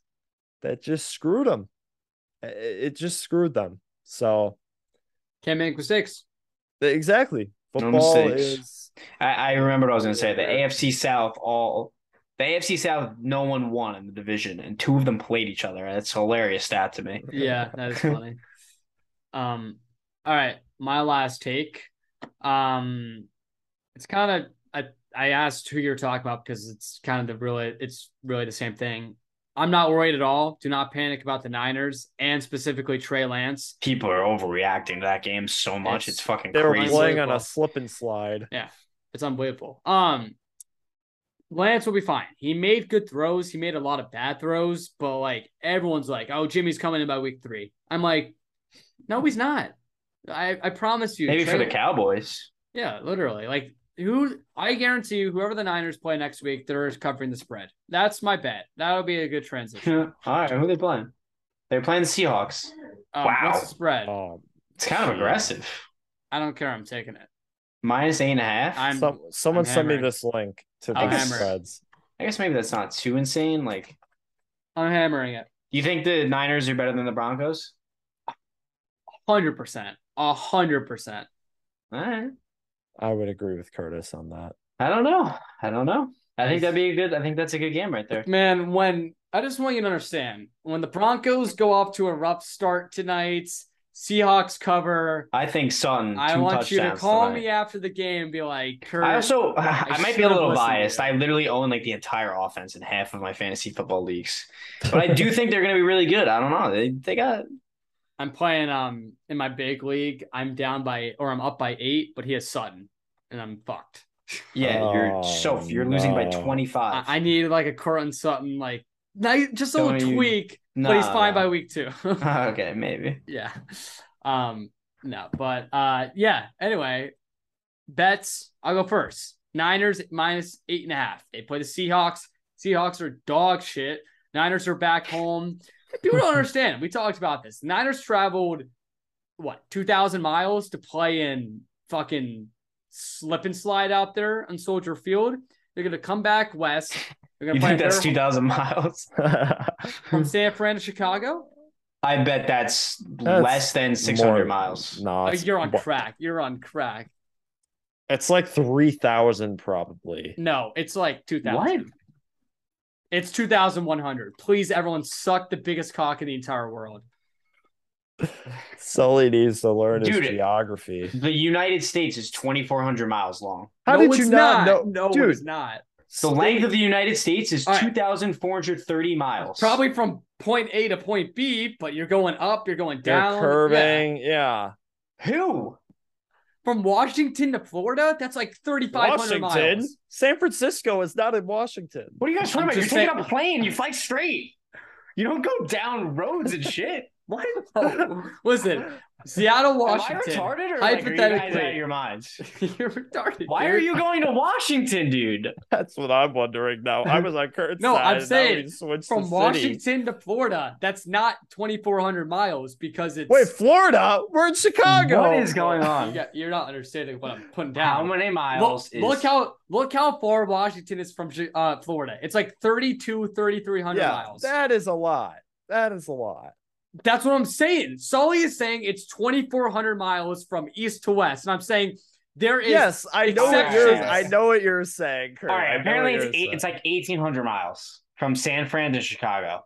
Speaker 3: that just screwed them. It just screwed them. So
Speaker 1: Can't make mistakes.
Speaker 3: exactly,
Speaker 4: No
Speaker 3: football
Speaker 4: mistakes.
Speaker 3: is
Speaker 4: I, I remember what I was going to say. The AFC South, all the AFC South, no one won in the division, and two of them played each other. That's a hilarious stat to me.
Speaker 1: Yeah, that is funny. um, all right, my last take. Um, it's kind of I I asked who you're talking about because it's kind of the really it's really the same thing. I'm not worried at all. Do not panic about the Niners and specifically Trey Lance.
Speaker 4: People are overreacting to that game so much.
Speaker 1: It's-
Speaker 4: It's, fucking
Speaker 3: they were
Speaker 4: crazy.
Speaker 3: playing on a slip and slide.
Speaker 1: Yeah, it's unbelievable. Um, Lance will be fine. He made good throws. He made a lot of bad throws, but like everyone's like, "Oh, Jimmy's coming in by week three. I'm like, "No, he's not." I I promise you.
Speaker 4: Maybe for the Cowboys.
Speaker 1: Yeah, literally. Like who I guarantee you, whoever the Niners play next week, they're covering the spread. That's my bet. That'll be a good transition.
Speaker 4: All right, who are they playing? They're playing the Seahawks.
Speaker 1: Um,
Speaker 4: Wow.
Speaker 1: What's the spread?
Speaker 3: Um,
Speaker 4: It's kind of aggressive.
Speaker 1: I don't care. I'm taking it.
Speaker 4: Minus eight and a half.
Speaker 1: I'm-
Speaker 3: some, someone
Speaker 1: I'm
Speaker 3: send me this link to
Speaker 1: I'm
Speaker 3: the
Speaker 1: hammering.
Speaker 3: spreads.
Speaker 4: I guess maybe that's not too insane. Like,
Speaker 1: I'm hammering it.
Speaker 4: do you think the Niners are better than the Broncos?
Speaker 1: Hundred percent. A hundred percent.
Speaker 4: All right.
Speaker 3: I would agree with Curtis on that.
Speaker 4: I don't know. I don't know. I think that'd be a good. I think that's a good game right there.
Speaker 1: Man, when I just want you to understand, when the Broncos go off to a rough start tonight, Seahawks cover.
Speaker 4: I think Sutton.
Speaker 1: I want you to call
Speaker 4: tonight.
Speaker 1: me after the game and be like, Kurt,
Speaker 4: I also I, might be a little biased. I literally own like the entire offense in half of my fantasy football leagues, but I do think they're going to be really good. I don't know. They they got
Speaker 1: I'm playing um in my big league. I'm down by or I'm up by eight, but he has Sutton, and I'm fucked.
Speaker 4: yeah. You're
Speaker 3: Oh,
Speaker 4: so you're losing by twenty five.
Speaker 1: I, I need like a Courtland Sutton, like not, just a little
Speaker 4: Don't
Speaker 1: tweak, but he's fine by week two.
Speaker 4: okay, maybe.
Speaker 1: yeah. Um, no, but uh yeah. Anyway, bets. I'll go first. Niners minus eight and a half. They play the Seahawks. Seahawks are dog shit. Niners are back home. People don't understand. We talked about this. Niners traveled what two thousand miles to play in fucking slip and slide out there on Soldier Field. They're gonna come back west. They're gonna
Speaker 4: You
Speaker 1: play
Speaker 4: think that's two thousand miles?
Speaker 1: from San Fran to Chicago.
Speaker 4: I bet that's,
Speaker 3: That's
Speaker 4: less than six hundred
Speaker 3: more-
Speaker 4: miles.
Speaker 3: no,
Speaker 1: Oh,
Speaker 3: it's,
Speaker 1: you're on
Speaker 3: wha-
Speaker 1: crack. You're on crack.
Speaker 3: it's like three thousand probably.
Speaker 1: No, it's like 2000.
Speaker 4: What?
Speaker 1: It's 2100. Please, everyone, suck the biggest cock in the entire world.
Speaker 3: Sully needs to learn
Speaker 4: Dude,
Speaker 3: his geography.
Speaker 4: The United States is twenty four hundred miles long.
Speaker 3: How
Speaker 1: no,
Speaker 3: did you not know?
Speaker 1: No,
Speaker 3: Dude,
Speaker 1: it's not.
Speaker 4: The length of the United States is
Speaker 1: All right.
Speaker 4: two thousand four hundred thirty miles.
Speaker 1: Probably from point A to point B, but you're going up, you're going
Speaker 3: they're
Speaker 1: down. Yeah.
Speaker 3: curving. Yeah.
Speaker 4: who?
Speaker 1: From Washington to Florida, that's like 3,500 miles.
Speaker 3: San Francisco is not in Washington.
Speaker 4: What are you guys talking
Speaker 1: I'm
Speaker 4: about? You're
Speaker 1: just
Speaker 4: taking
Speaker 1: saying-
Speaker 4: a plane. You fly straight. You don't go down roads and shit. What?
Speaker 1: Oh, listen, Seattle,
Speaker 4: Am I
Speaker 1: Washington.
Speaker 4: retarded or like, are you guys out of your minds?
Speaker 1: you're retarded.
Speaker 4: Why are you going to Washington, dude?
Speaker 3: That's what I'm wondering now. I was on Kurt's
Speaker 1: No,
Speaker 3: side.
Speaker 1: I'm saying from. Washington to Florida? That's not 2,400 miles because it's.
Speaker 3: Wait, Florida? We're in Chicago.
Speaker 4: What is going on?
Speaker 1: got- you're not understanding what I'm putting down.
Speaker 4: How
Speaker 1: down.
Speaker 4: many
Speaker 1: Look,
Speaker 4: miles is
Speaker 1: look how look how far Washington is from uh, Florida. It's like 32, 3,300
Speaker 3: Yeah,
Speaker 1: miles.
Speaker 3: that is a lot. That is a lot.
Speaker 1: That's what I'm saying. Sully is saying it's 2,400 miles from east to west, and I'm saying there is.
Speaker 3: yes, I know what you're. I know what you're saying. Kurt.
Speaker 4: All
Speaker 3: I
Speaker 4: apparently it's eight, it's like eighteen hundred miles from San Fran to Chicago.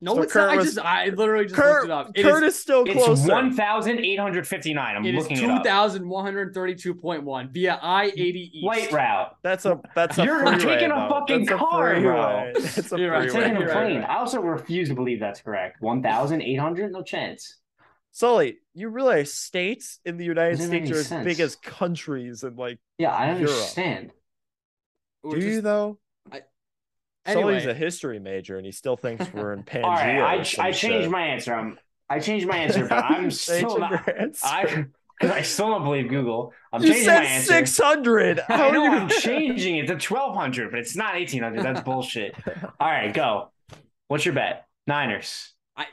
Speaker 1: No,
Speaker 3: So
Speaker 1: it's
Speaker 3: Kurt
Speaker 1: not. I just I literally just
Speaker 3: Kurt,
Speaker 1: looked it up. It
Speaker 3: Kurt
Speaker 1: is,
Speaker 3: is, still
Speaker 4: It's
Speaker 3: closer.
Speaker 4: one thousand eight hundred fifty nine. I'm
Speaker 1: it is
Speaker 4: looking it up.
Speaker 1: 2,132.1 via I 80 East.
Speaker 4: Light route.
Speaker 3: That's a that's a
Speaker 4: You're
Speaker 3: freeway,
Speaker 4: taking a fucking
Speaker 3: That's a
Speaker 4: car, bro.
Speaker 3: freeway. It's a
Speaker 1: You're right.
Speaker 3: Freeway.
Speaker 4: taking a
Speaker 1: You're right,
Speaker 4: plane.
Speaker 1: right.
Speaker 4: I also refuse to believe that's correct. One thousand eight hundred? No chance.
Speaker 3: Sully, you realize states in the United States are
Speaker 4: any
Speaker 3: as big as countries and like
Speaker 4: Yeah, I understand.
Speaker 1: We're
Speaker 3: do you though?
Speaker 1: Anyway,
Speaker 3: Sully's a history major and he still thinks we're in Pangea.
Speaker 4: All right, I, I changed my answer. I'm, I changed my answer, but I'm still not. I I still don't believe Google. I'm
Speaker 3: You
Speaker 4: changing my
Speaker 3: said
Speaker 4: answer.
Speaker 3: six hundred.
Speaker 4: I
Speaker 3: How
Speaker 4: know
Speaker 3: are
Speaker 4: I'm
Speaker 3: you?
Speaker 4: changing it to 1200, but it's not 1800. That's bullshit. All right, go. What's your bet? Niners.
Speaker 1: I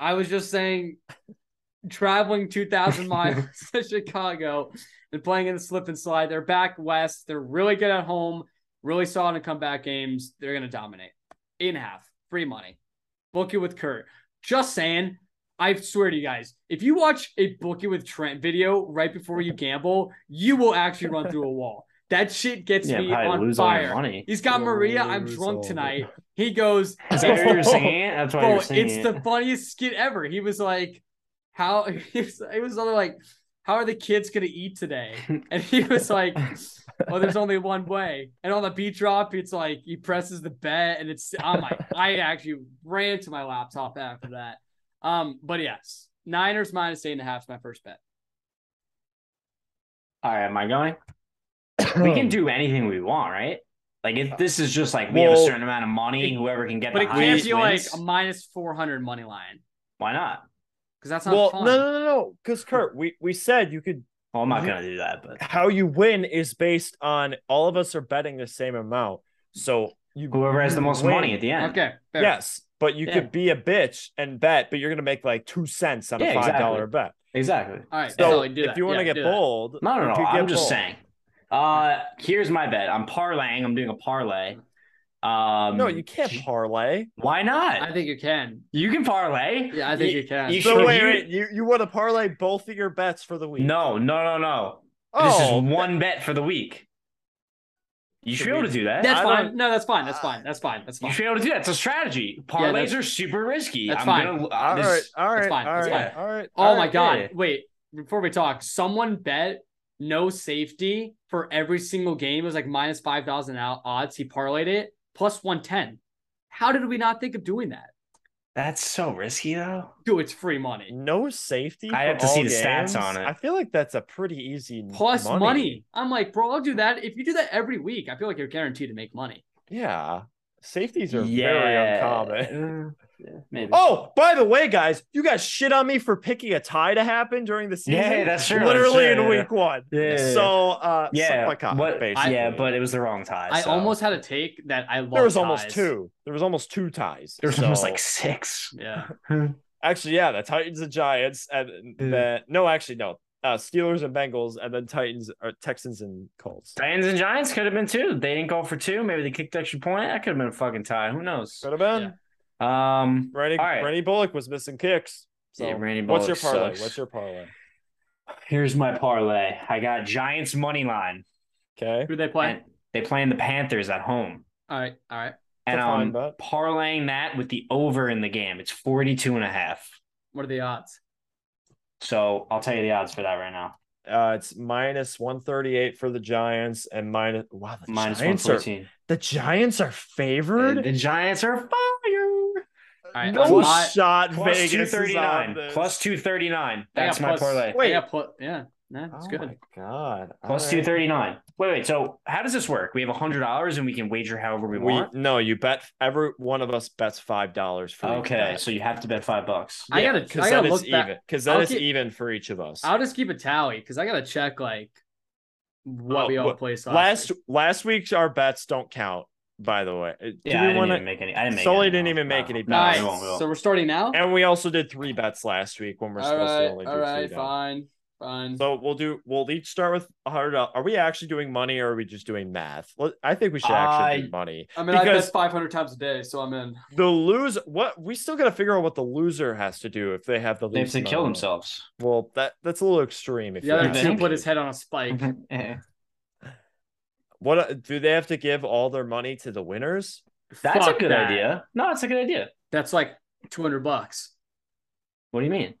Speaker 1: I was just saying, traveling 2,000 miles to Chicago and playing in the slip and slide. They're back west. They're really good at home, really solid in comeback games. They're going to dominate. Eight and a half, free money. Book it with Kurt. Just saying, I swear to you guys, if you watch a book it with Trent video right before you gamble, you will actually run through a wall. That shit gets
Speaker 4: Yeah,
Speaker 1: me on
Speaker 4: lose all
Speaker 1: fire.
Speaker 4: money.
Speaker 1: He's got Maria. I'm drunk
Speaker 3: all
Speaker 1: tonight. He goes,
Speaker 4: Is that why you're singing it? That's why
Speaker 1: Bro,
Speaker 4: you're singing
Speaker 1: it's
Speaker 4: it.
Speaker 1: the funniest skit ever. He was like, "How?" He was, it was something like, "How are the kids gonna eat today?" And he was like, "Well, there's only one way." And on the beat drop, it's like he presses the bet, and it's I'm like, I actually ran to my laptop after that. Um, but yes, Niners minus eight and a half is my first bet.
Speaker 4: All right, am I going? we can do anything we want, right? Like if this is just like we have a certain amount of money,
Speaker 1: it-
Speaker 4: whoever can get
Speaker 1: But
Speaker 4: the
Speaker 1: it can't
Speaker 4: highest
Speaker 1: be
Speaker 4: wins.
Speaker 1: like a minus four hundred money line
Speaker 4: Why not?
Speaker 1: Because that's not
Speaker 3: Well,
Speaker 1: fun.
Speaker 3: no, no, no, no. Because Kurt, we we said you could.
Speaker 4: Well, I'm not gonna do that, but
Speaker 3: How you win is based on all of us are betting the same amount. So you
Speaker 4: whoever has the most
Speaker 3: win.
Speaker 4: money at the end.
Speaker 1: Okay, fair.
Speaker 3: Yes, but you
Speaker 1: Yeah.
Speaker 3: could be a bitch and bet, but you're gonna make like two cents on
Speaker 4: Yeah,
Speaker 3: a five dollar
Speaker 4: exactly.
Speaker 3: bet.
Speaker 4: Exactly.
Speaker 1: All right,
Speaker 3: So
Speaker 1: so do
Speaker 3: if
Speaker 1: that.
Speaker 3: you want to
Speaker 1: Yeah,
Speaker 3: get bold,
Speaker 4: No, no,
Speaker 3: you
Speaker 4: no. I'm just
Speaker 3: bold.
Speaker 4: saying. Uh, here's my bet. I'm parlaying. I'm doing a parlay. Um,
Speaker 3: No, you can't parlay.
Speaker 4: Why not?
Speaker 1: I think you can.
Speaker 4: you can parlay.
Speaker 1: Yeah, I think you can.
Speaker 4: you
Speaker 3: So
Speaker 4: should-
Speaker 3: wait,
Speaker 4: you-
Speaker 3: wait, you you want to parlay both of your bets for the week?
Speaker 4: No, no, no, no.
Speaker 3: oh,
Speaker 4: this is one bet for the week. You should be able to do that.
Speaker 1: That's
Speaker 3: I
Speaker 1: fine.
Speaker 3: don't-
Speaker 1: No, that's fine. That's fine. That's fine. That's fine.
Speaker 4: You should be able to do that. It's a strategy. Parlays
Speaker 1: that's-
Speaker 4: are super risky.
Speaker 1: that's
Speaker 4: I'm
Speaker 1: fine.
Speaker 4: Gonna,
Speaker 3: All
Speaker 4: this-
Speaker 3: right, all right,
Speaker 1: fine,
Speaker 3: all
Speaker 1: it's
Speaker 3: right,
Speaker 4: fine.
Speaker 3: all right.
Speaker 1: Oh
Speaker 3: all
Speaker 1: my
Speaker 3: right.
Speaker 1: god!
Speaker 4: yeah.
Speaker 1: Wait, before we talk, someone bet no safety for every single game. It was like minus five thousand odds. He parlayed it plus one ten. How did we not think of doing that?
Speaker 4: That's so risky, though.
Speaker 1: Dude, it's free money
Speaker 3: No safety.
Speaker 4: I have to see
Speaker 3: all
Speaker 4: the stats on it.
Speaker 3: I feel like that's a pretty easy
Speaker 1: plus money.
Speaker 3: money.
Speaker 1: I'm like, bro, I'll do that. If you do that every week, I feel like you're guaranteed to make money.
Speaker 3: Yeah, safeties are
Speaker 4: yeah.
Speaker 3: very uncommon.
Speaker 4: Uh, yeah, maybe.
Speaker 3: Oh, by the way, guys, you guys shit on me for picking a tie to happen during the season.
Speaker 4: Yeah, that's true, that's
Speaker 3: Literally
Speaker 4: true,
Speaker 3: in
Speaker 4: yeah.
Speaker 3: week one.
Speaker 4: Yeah.
Speaker 3: So, uh,
Speaker 4: yeah,
Speaker 3: my cock,
Speaker 4: what-
Speaker 3: basically.
Speaker 4: yeah, but it was the wrong tie.
Speaker 1: I
Speaker 4: so-
Speaker 1: almost had a take that I love.
Speaker 3: there was almost two. There was almost two ties.
Speaker 4: There was almost like six.
Speaker 1: Yeah.
Speaker 3: actually, yeah, the Titans and Giants, and
Speaker 4: Yeah.
Speaker 3: then no, actually, no, uh, Steelers and Bengals, and then Titans or Texans and Colts.
Speaker 4: Titans and Giants could have been two. They didn't go for two. Maybe they kicked extra point. That could have been a fucking tie. Who knows?
Speaker 3: Could have been.
Speaker 4: Um,
Speaker 3: Randy,
Speaker 4: All right.
Speaker 3: Randy Bullock was missing kicks. So,
Speaker 4: Yeah, Randy Bullock.
Speaker 3: what's your parlay?
Speaker 4: sucks.
Speaker 3: What's your parlay?
Speaker 4: here's my parlay. I got Giants money line.
Speaker 3: Okay.
Speaker 1: Who they play?
Speaker 4: And they playing the Panthers at home.
Speaker 1: all right. All right.
Speaker 4: And I'm
Speaker 3: bet.
Speaker 4: parlaying that with the over in the game. It's 42 and a half.
Speaker 1: What are the odds?
Speaker 4: So I'll tell you the odds for that right now.
Speaker 3: Uh, it's minus one thirty eight for the Giants and minus wow the
Speaker 4: Minus
Speaker 3: Giants are the Giants are favored.
Speaker 4: The Giants are fire.
Speaker 1: All right.
Speaker 3: no
Speaker 1: I-
Speaker 3: shot.
Speaker 4: Plus
Speaker 3: Vegas
Speaker 4: 239. Plus 239. That's my
Speaker 1: plus-
Speaker 4: parlay.
Speaker 3: Wait.
Speaker 1: I put. Yeah. Nah, it's
Speaker 3: oh
Speaker 1: good.
Speaker 3: my god.
Speaker 4: Plus
Speaker 3: All
Speaker 4: two
Speaker 3: right.
Speaker 4: thirty nine. Wait, wait. So how does this work? We have hundred dollars and we can wager however we,
Speaker 3: We
Speaker 4: want.
Speaker 3: no, you bet every one of us bets five dollars for
Speaker 4: Okay,
Speaker 3: bet.
Speaker 4: so you have to bet five bucks.
Speaker 1: I gotta-
Speaker 3: because
Speaker 1: I
Speaker 3: then
Speaker 1: gotta look back-
Speaker 3: even because then
Speaker 1: I'll
Speaker 3: it's
Speaker 1: keep-
Speaker 3: even for each of us.
Speaker 1: I'll just keep a tally because I gotta check like what
Speaker 3: Oh,
Speaker 1: we all
Speaker 3: wh-
Speaker 1: placed
Speaker 3: last
Speaker 1: week.
Speaker 3: last week's our bets don't count. By the way, do
Speaker 4: Yeah, I
Speaker 3: we
Speaker 4: didn't
Speaker 3: want
Speaker 4: even make any. I didn't make.
Speaker 3: Sully
Speaker 4: any,
Speaker 3: didn't even make any bets.
Speaker 1: Nice.
Speaker 4: we won't, we won't.
Speaker 1: So we're starting now.
Speaker 3: And we also did three bets last week when we're
Speaker 1: all
Speaker 3: supposed to only do
Speaker 1: All right.
Speaker 3: three. now.
Speaker 1: Fine. Fine.
Speaker 3: So we'll do. We'll each start with a hundred. Are we actually doing money or are we just doing math? Let- I think we should actually
Speaker 4: I-
Speaker 3: do money.
Speaker 1: I mean, I
Speaker 3: because-
Speaker 1: bet 500 times a day, so I'm in.
Speaker 3: The lose. What we still got to figure out what the loser has to do if they have the.
Speaker 4: They have to kill
Speaker 3: of-
Speaker 4: themselves.
Speaker 3: Well, that that's a little extreme. If
Speaker 1: The
Speaker 3: you
Speaker 1: other two put his head on a spike.
Speaker 4: Eh.
Speaker 3: What uh, do they have to give all their money to the winners?
Speaker 4: That's
Speaker 1: Fuck
Speaker 4: a good
Speaker 1: that.
Speaker 4: idea. No, it's a good idea.
Speaker 1: That's like 200 bucks.
Speaker 4: What do you mean?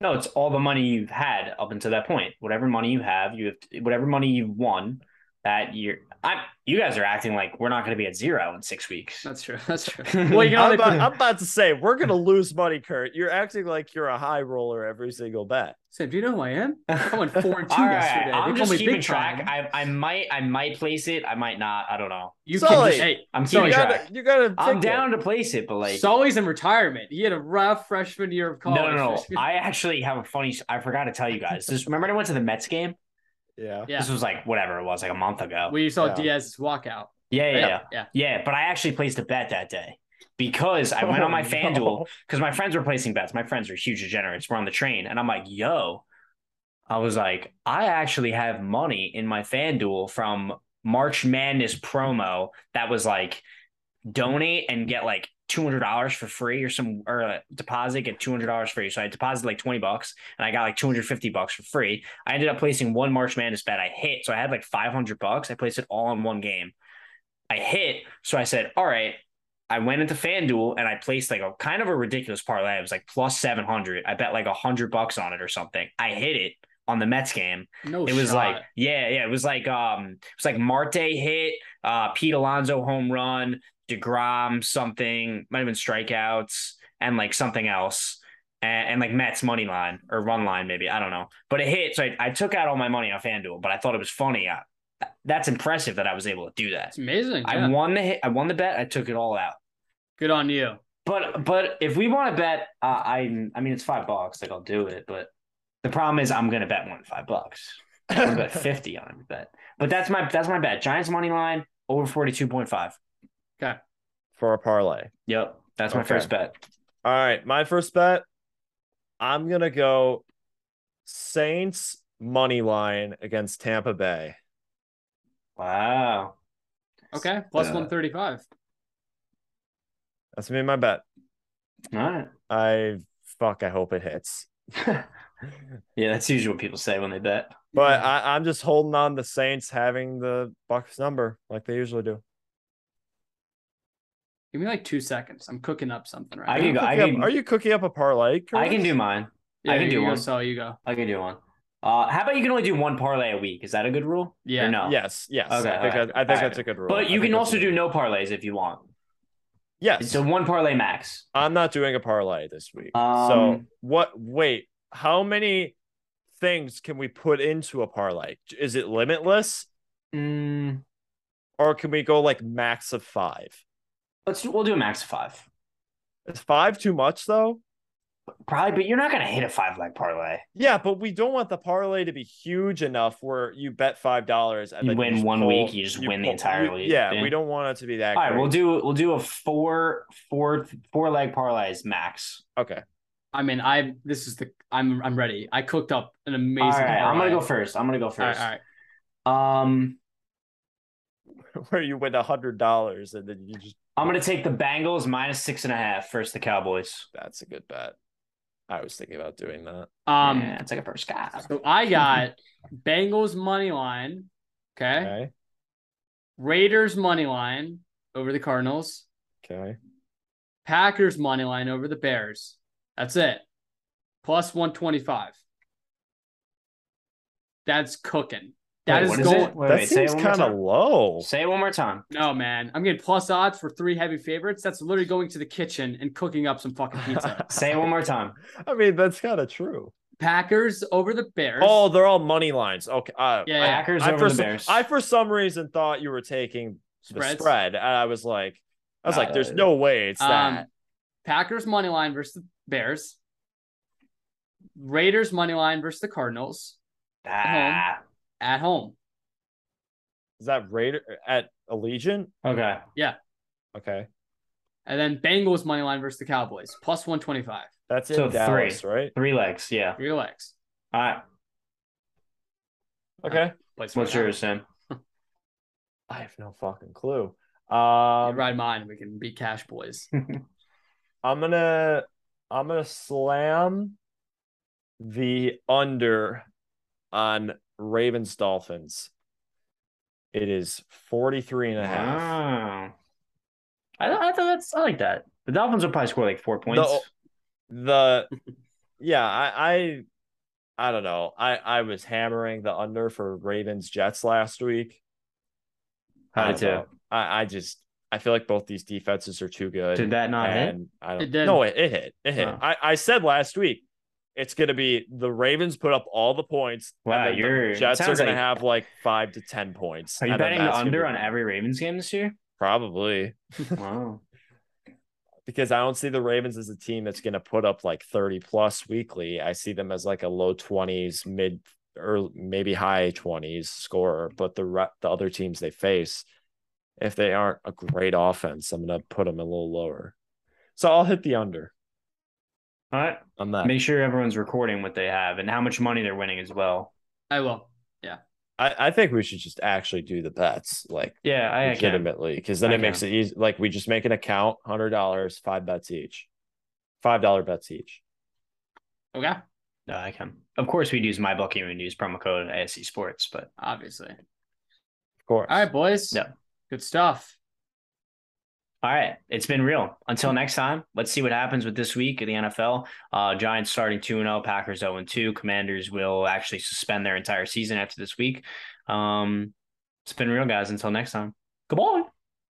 Speaker 4: No, it's all the money you've had up until that point. Whatever money you have, you have whatever money you've won. That year. I you guys are acting like we're not going to be at zero in six weeks.
Speaker 1: That's true. That's true. Well, you can
Speaker 3: I'm about, I'm about to say we're gonna lose money, Kurt. You're acting like you're a high roller every single bet.
Speaker 1: Sam, do you know who I am? I went four and two
Speaker 4: All right,
Speaker 1: yesterday.
Speaker 4: I'm
Speaker 1: called
Speaker 4: just keeping track. I I might I might place it. I might not. I don't know.
Speaker 1: You
Speaker 3: Sully.
Speaker 1: can just, hey,
Speaker 4: I'm
Speaker 1: Sully,
Speaker 3: You
Speaker 4: keeping
Speaker 3: gotta,
Speaker 4: track.
Speaker 3: you gotta.
Speaker 4: I'm
Speaker 3: pick it.
Speaker 4: down to place it, but like
Speaker 1: Sully's in retirement. He had a rough freshman year of college.
Speaker 4: no, no, no. I actually have a funny. I forgot to tell you guys. This remember when I went to the Mets game?
Speaker 3: Yeah.
Speaker 1: yeah,
Speaker 4: This was like whatever it was, like a month ago.
Speaker 1: we saw
Speaker 3: Yeah.
Speaker 1: Diaz's walkout.
Speaker 4: yeah, yeah,
Speaker 1: Yeah,
Speaker 4: yeah,
Speaker 1: yeah.
Speaker 4: yeah. But I actually placed a bet that day because I went
Speaker 3: Oh,
Speaker 4: on my oh,
Speaker 3: no.
Speaker 4: FanDuel because my friends were placing bets. My friends are huge degenerates. We're on the train, and I'm like, yo, I was like, I actually have money in my FanDuel from March Madness promo that was like donate and get like two hundred dollars for free or some or uh, deposit get two hundred dollars free. So I deposited like twenty bucks and I got like two hundred fifty bucks for free. I ended up placing one March Madness bet. I hit, so I had like five hundred bucks. I placed it all in one game. I hit, so I said, all right. I went into FanDuel and I placed like a kind of a ridiculous parlay. It was like plus seven hundred. I bet like a hundred bucks on it or something. I hit it on the Mets game.
Speaker 1: No,
Speaker 4: It was
Speaker 1: shot.
Speaker 4: like, yeah, yeah. It was like um it was like Marte hit, uh Pete Alonso home run, DeGrom something, might have been strikeouts, and like something else. And, and like Mets money line or run line, maybe. I don't know. But it hit. So I, I took out all my money on FanDuel, but I thought it was funny. I, that's impressive that I was able to do that.
Speaker 1: it's amazing.
Speaker 4: I
Speaker 1: yeah.
Speaker 4: won the hit, I won the bet, I took it all out.
Speaker 1: Good on you.
Speaker 4: But but if we want to bet, uh, I I mean it's five bucks, like I'll do it. But the problem is I'm gonna bet more than five bucks. I'm gonna bet fifty on every bet. But that's my that's my bet. Giants money line over forty two point five.
Speaker 3: For a parlay.
Speaker 4: Yep, that's my
Speaker 3: Okay.
Speaker 4: first bet.
Speaker 3: All right, my first bet. I'm gonna go Saints money line against Tampa Bay.
Speaker 4: Wow.
Speaker 1: Okay, plus
Speaker 4: Uh,
Speaker 1: one thirty five.
Speaker 3: That's gonna my bet.
Speaker 4: All right.
Speaker 3: I fuck. I hope it hits.
Speaker 4: Yeah, that's usually what people say when they bet.
Speaker 3: But I, I'm just holding on the Saints having the Bucs number like they usually do.
Speaker 1: Give me like two seconds. I'm cooking up something right
Speaker 4: I
Speaker 1: now.
Speaker 4: can go-
Speaker 3: Cooking
Speaker 4: can-
Speaker 3: up- are you cooking up a parlay?
Speaker 4: I can do mine.
Speaker 1: Yeah,
Speaker 4: I can do
Speaker 1: go,
Speaker 4: one.
Speaker 1: So you go.
Speaker 4: I can do one. Uh, how about you can only do one parlay a week? Is that a good rule? Or
Speaker 1: Yeah.
Speaker 4: no.
Speaker 3: Yes, yes.
Speaker 4: Okay,
Speaker 3: I think
Speaker 4: okay.
Speaker 3: that, I think
Speaker 4: Alright.
Speaker 3: that's a good rule.
Speaker 4: But you can also do no parlays if you want.
Speaker 3: Yes.
Speaker 4: So one parlay max.
Speaker 3: I'm not doing a parlay this week. so
Speaker 4: Um,
Speaker 3: what? Wait, how many things can we put into a parlay? Is it limitless,
Speaker 4: Mm,
Speaker 3: or can we go like max of five?
Speaker 4: Let's do, we'll do a max of five.
Speaker 3: Is five too much though?
Speaker 4: Probably, but you're not gonna hit a five leg parlay.
Speaker 3: Yeah, but we don't want the parlay to be huge enough where you bet five dollars and
Speaker 4: You
Speaker 3: then
Speaker 4: win
Speaker 3: just
Speaker 4: one
Speaker 3: pull-
Speaker 4: week, you just win the entire
Speaker 3: we-
Speaker 4: league.
Speaker 3: Yeah,
Speaker 4: Yeah.
Speaker 3: we don't want it to be that.
Speaker 4: All right, we'll do we'll do a four four four leg parlays max.
Speaker 3: Okay,
Speaker 1: I mean, I this is the I'm I'm ready. I cooked up an amazing.
Speaker 4: All right, I'm gonna go first. I'm gonna go
Speaker 1: All right,
Speaker 4: first.
Speaker 1: all right.
Speaker 4: Um,
Speaker 3: where you win a hundred dollars and then you just
Speaker 4: I'm gonna take the Bengals minus six and a half versus the Cowboys.
Speaker 3: that's a good bet. I was thinking about doing that.
Speaker 1: Um,
Speaker 4: yeah, it's like a first guy.
Speaker 1: so I got Bengals money line. Okay.
Speaker 3: Okay,
Speaker 1: Raiders money line over the Cardinals.
Speaker 3: okay.
Speaker 1: Packers money line over the Bears. That's it. Plus 125. That's cooking. That
Speaker 4: Wait,
Speaker 1: is
Speaker 4: what is
Speaker 1: going.
Speaker 4: it? Wait,
Speaker 3: that
Speaker 4: wait,
Speaker 3: seems kind of low.
Speaker 4: Say it one more time.
Speaker 1: No, man. I'm getting plus odds for three heavy favorites. That's literally going to the kitchen and cooking up some fucking pizza.
Speaker 4: Say it one more time.
Speaker 3: I mean, that's kind of true.
Speaker 1: Packers over the Bears.
Speaker 3: Oh, they're all money lines. Okay. Uh,
Speaker 1: Yeah, yeah.
Speaker 4: Packers
Speaker 3: I,
Speaker 4: over
Speaker 3: for
Speaker 4: the
Speaker 3: some,
Speaker 4: Bears.
Speaker 3: I for some reason thought you were taking the spread. And I was like, I was like, there's
Speaker 4: Uh,
Speaker 3: no way it's
Speaker 1: Um,
Speaker 3: that.
Speaker 1: Packers money line versus the Bears. Raiders money line versus the Cardinals
Speaker 4: Ah,
Speaker 1: at home.
Speaker 3: Is that Raider at Allegiant?
Speaker 4: okay. Yeah.
Speaker 3: Okay.
Speaker 1: And then Bengals money line versus the Cowboys. Plus 125.
Speaker 3: That's in
Speaker 4: So
Speaker 3: Dallas,
Speaker 4: three.
Speaker 3: right?
Speaker 4: Three legs. Yeah.
Speaker 1: Three legs.
Speaker 4: All right.
Speaker 3: Okay.
Speaker 1: Place
Speaker 4: What's
Speaker 1: right
Speaker 4: yours, Sam?
Speaker 3: I have no fucking clue.
Speaker 1: You
Speaker 3: Um,
Speaker 1: ride mine. We can be cash boys.
Speaker 3: I'm gonna I'm gonna slam the under on Ravens Dolphins. It is 43 and a half.
Speaker 4: Wow. I, I thought that's I like that. The Dolphins will probably score like four points.
Speaker 3: The yeah, I I I don't know. I I was hammering the under for Ravens Jets last week.
Speaker 4: How
Speaker 3: I
Speaker 4: did
Speaker 3: don't
Speaker 4: too?
Speaker 3: know. I, I just I feel like both these defenses are too good.
Speaker 4: Did that not hit?
Speaker 3: I don't
Speaker 1: It did.
Speaker 3: No, it, it hit. It hit.
Speaker 4: Oh.
Speaker 3: I, I said last week it's gonna be the Ravens put up all the points. and
Speaker 4: Wow, you're-
Speaker 3: Jets are
Speaker 4: sounds
Speaker 3: gonna have like five to ten points.
Speaker 4: Are you betting the under on every Ravens game this year?
Speaker 3: Probably
Speaker 4: Wow.
Speaker 3: because I don't see the Ravens as a team that's gonna put up like 30 plus weekly. I see them as like a low 20s, mid or maybe high 20s scorer. But the re- the other teams they face, if they aren't a great offense, I'm gonna put them a little lower. So I'll hit the under
Speaker 4: All right.
Speaker 3: on that.
Speaker 4: Make sure everyone's recording what they have and how much money they're winning as well.
Speaker 1: I will. Yeah.
Speaker 3: I, I think we should just actually do the bets, like
Speaker 4: Yeah, I, I
Speaker 3: legitimately, because then
Speaker 4: I
Speaker 3: it makes it easy. Like we just make an account, hundred dollars, five bets each, five dollar bets each.
Speaker 1: Okay.
Speaker 4: No, I can. Of course, we'd use my bookie and we'd use promo code ASC Sports, but
Speaker 1: Obviously.
Speaker 3: Of course.
Speaker 1: All right, boys.
Speaker 4: Yeah.
Speaker 1: Good stuff.
Speaker 4: All right, it's been real. Until next time, let's see what happens with this week of the NFL. Uh, Giants starting 2 0, Packers 0 2. Commanders will actually suspend their entire season after this week. Um, it's been real, guys. Until next time. Goodbye.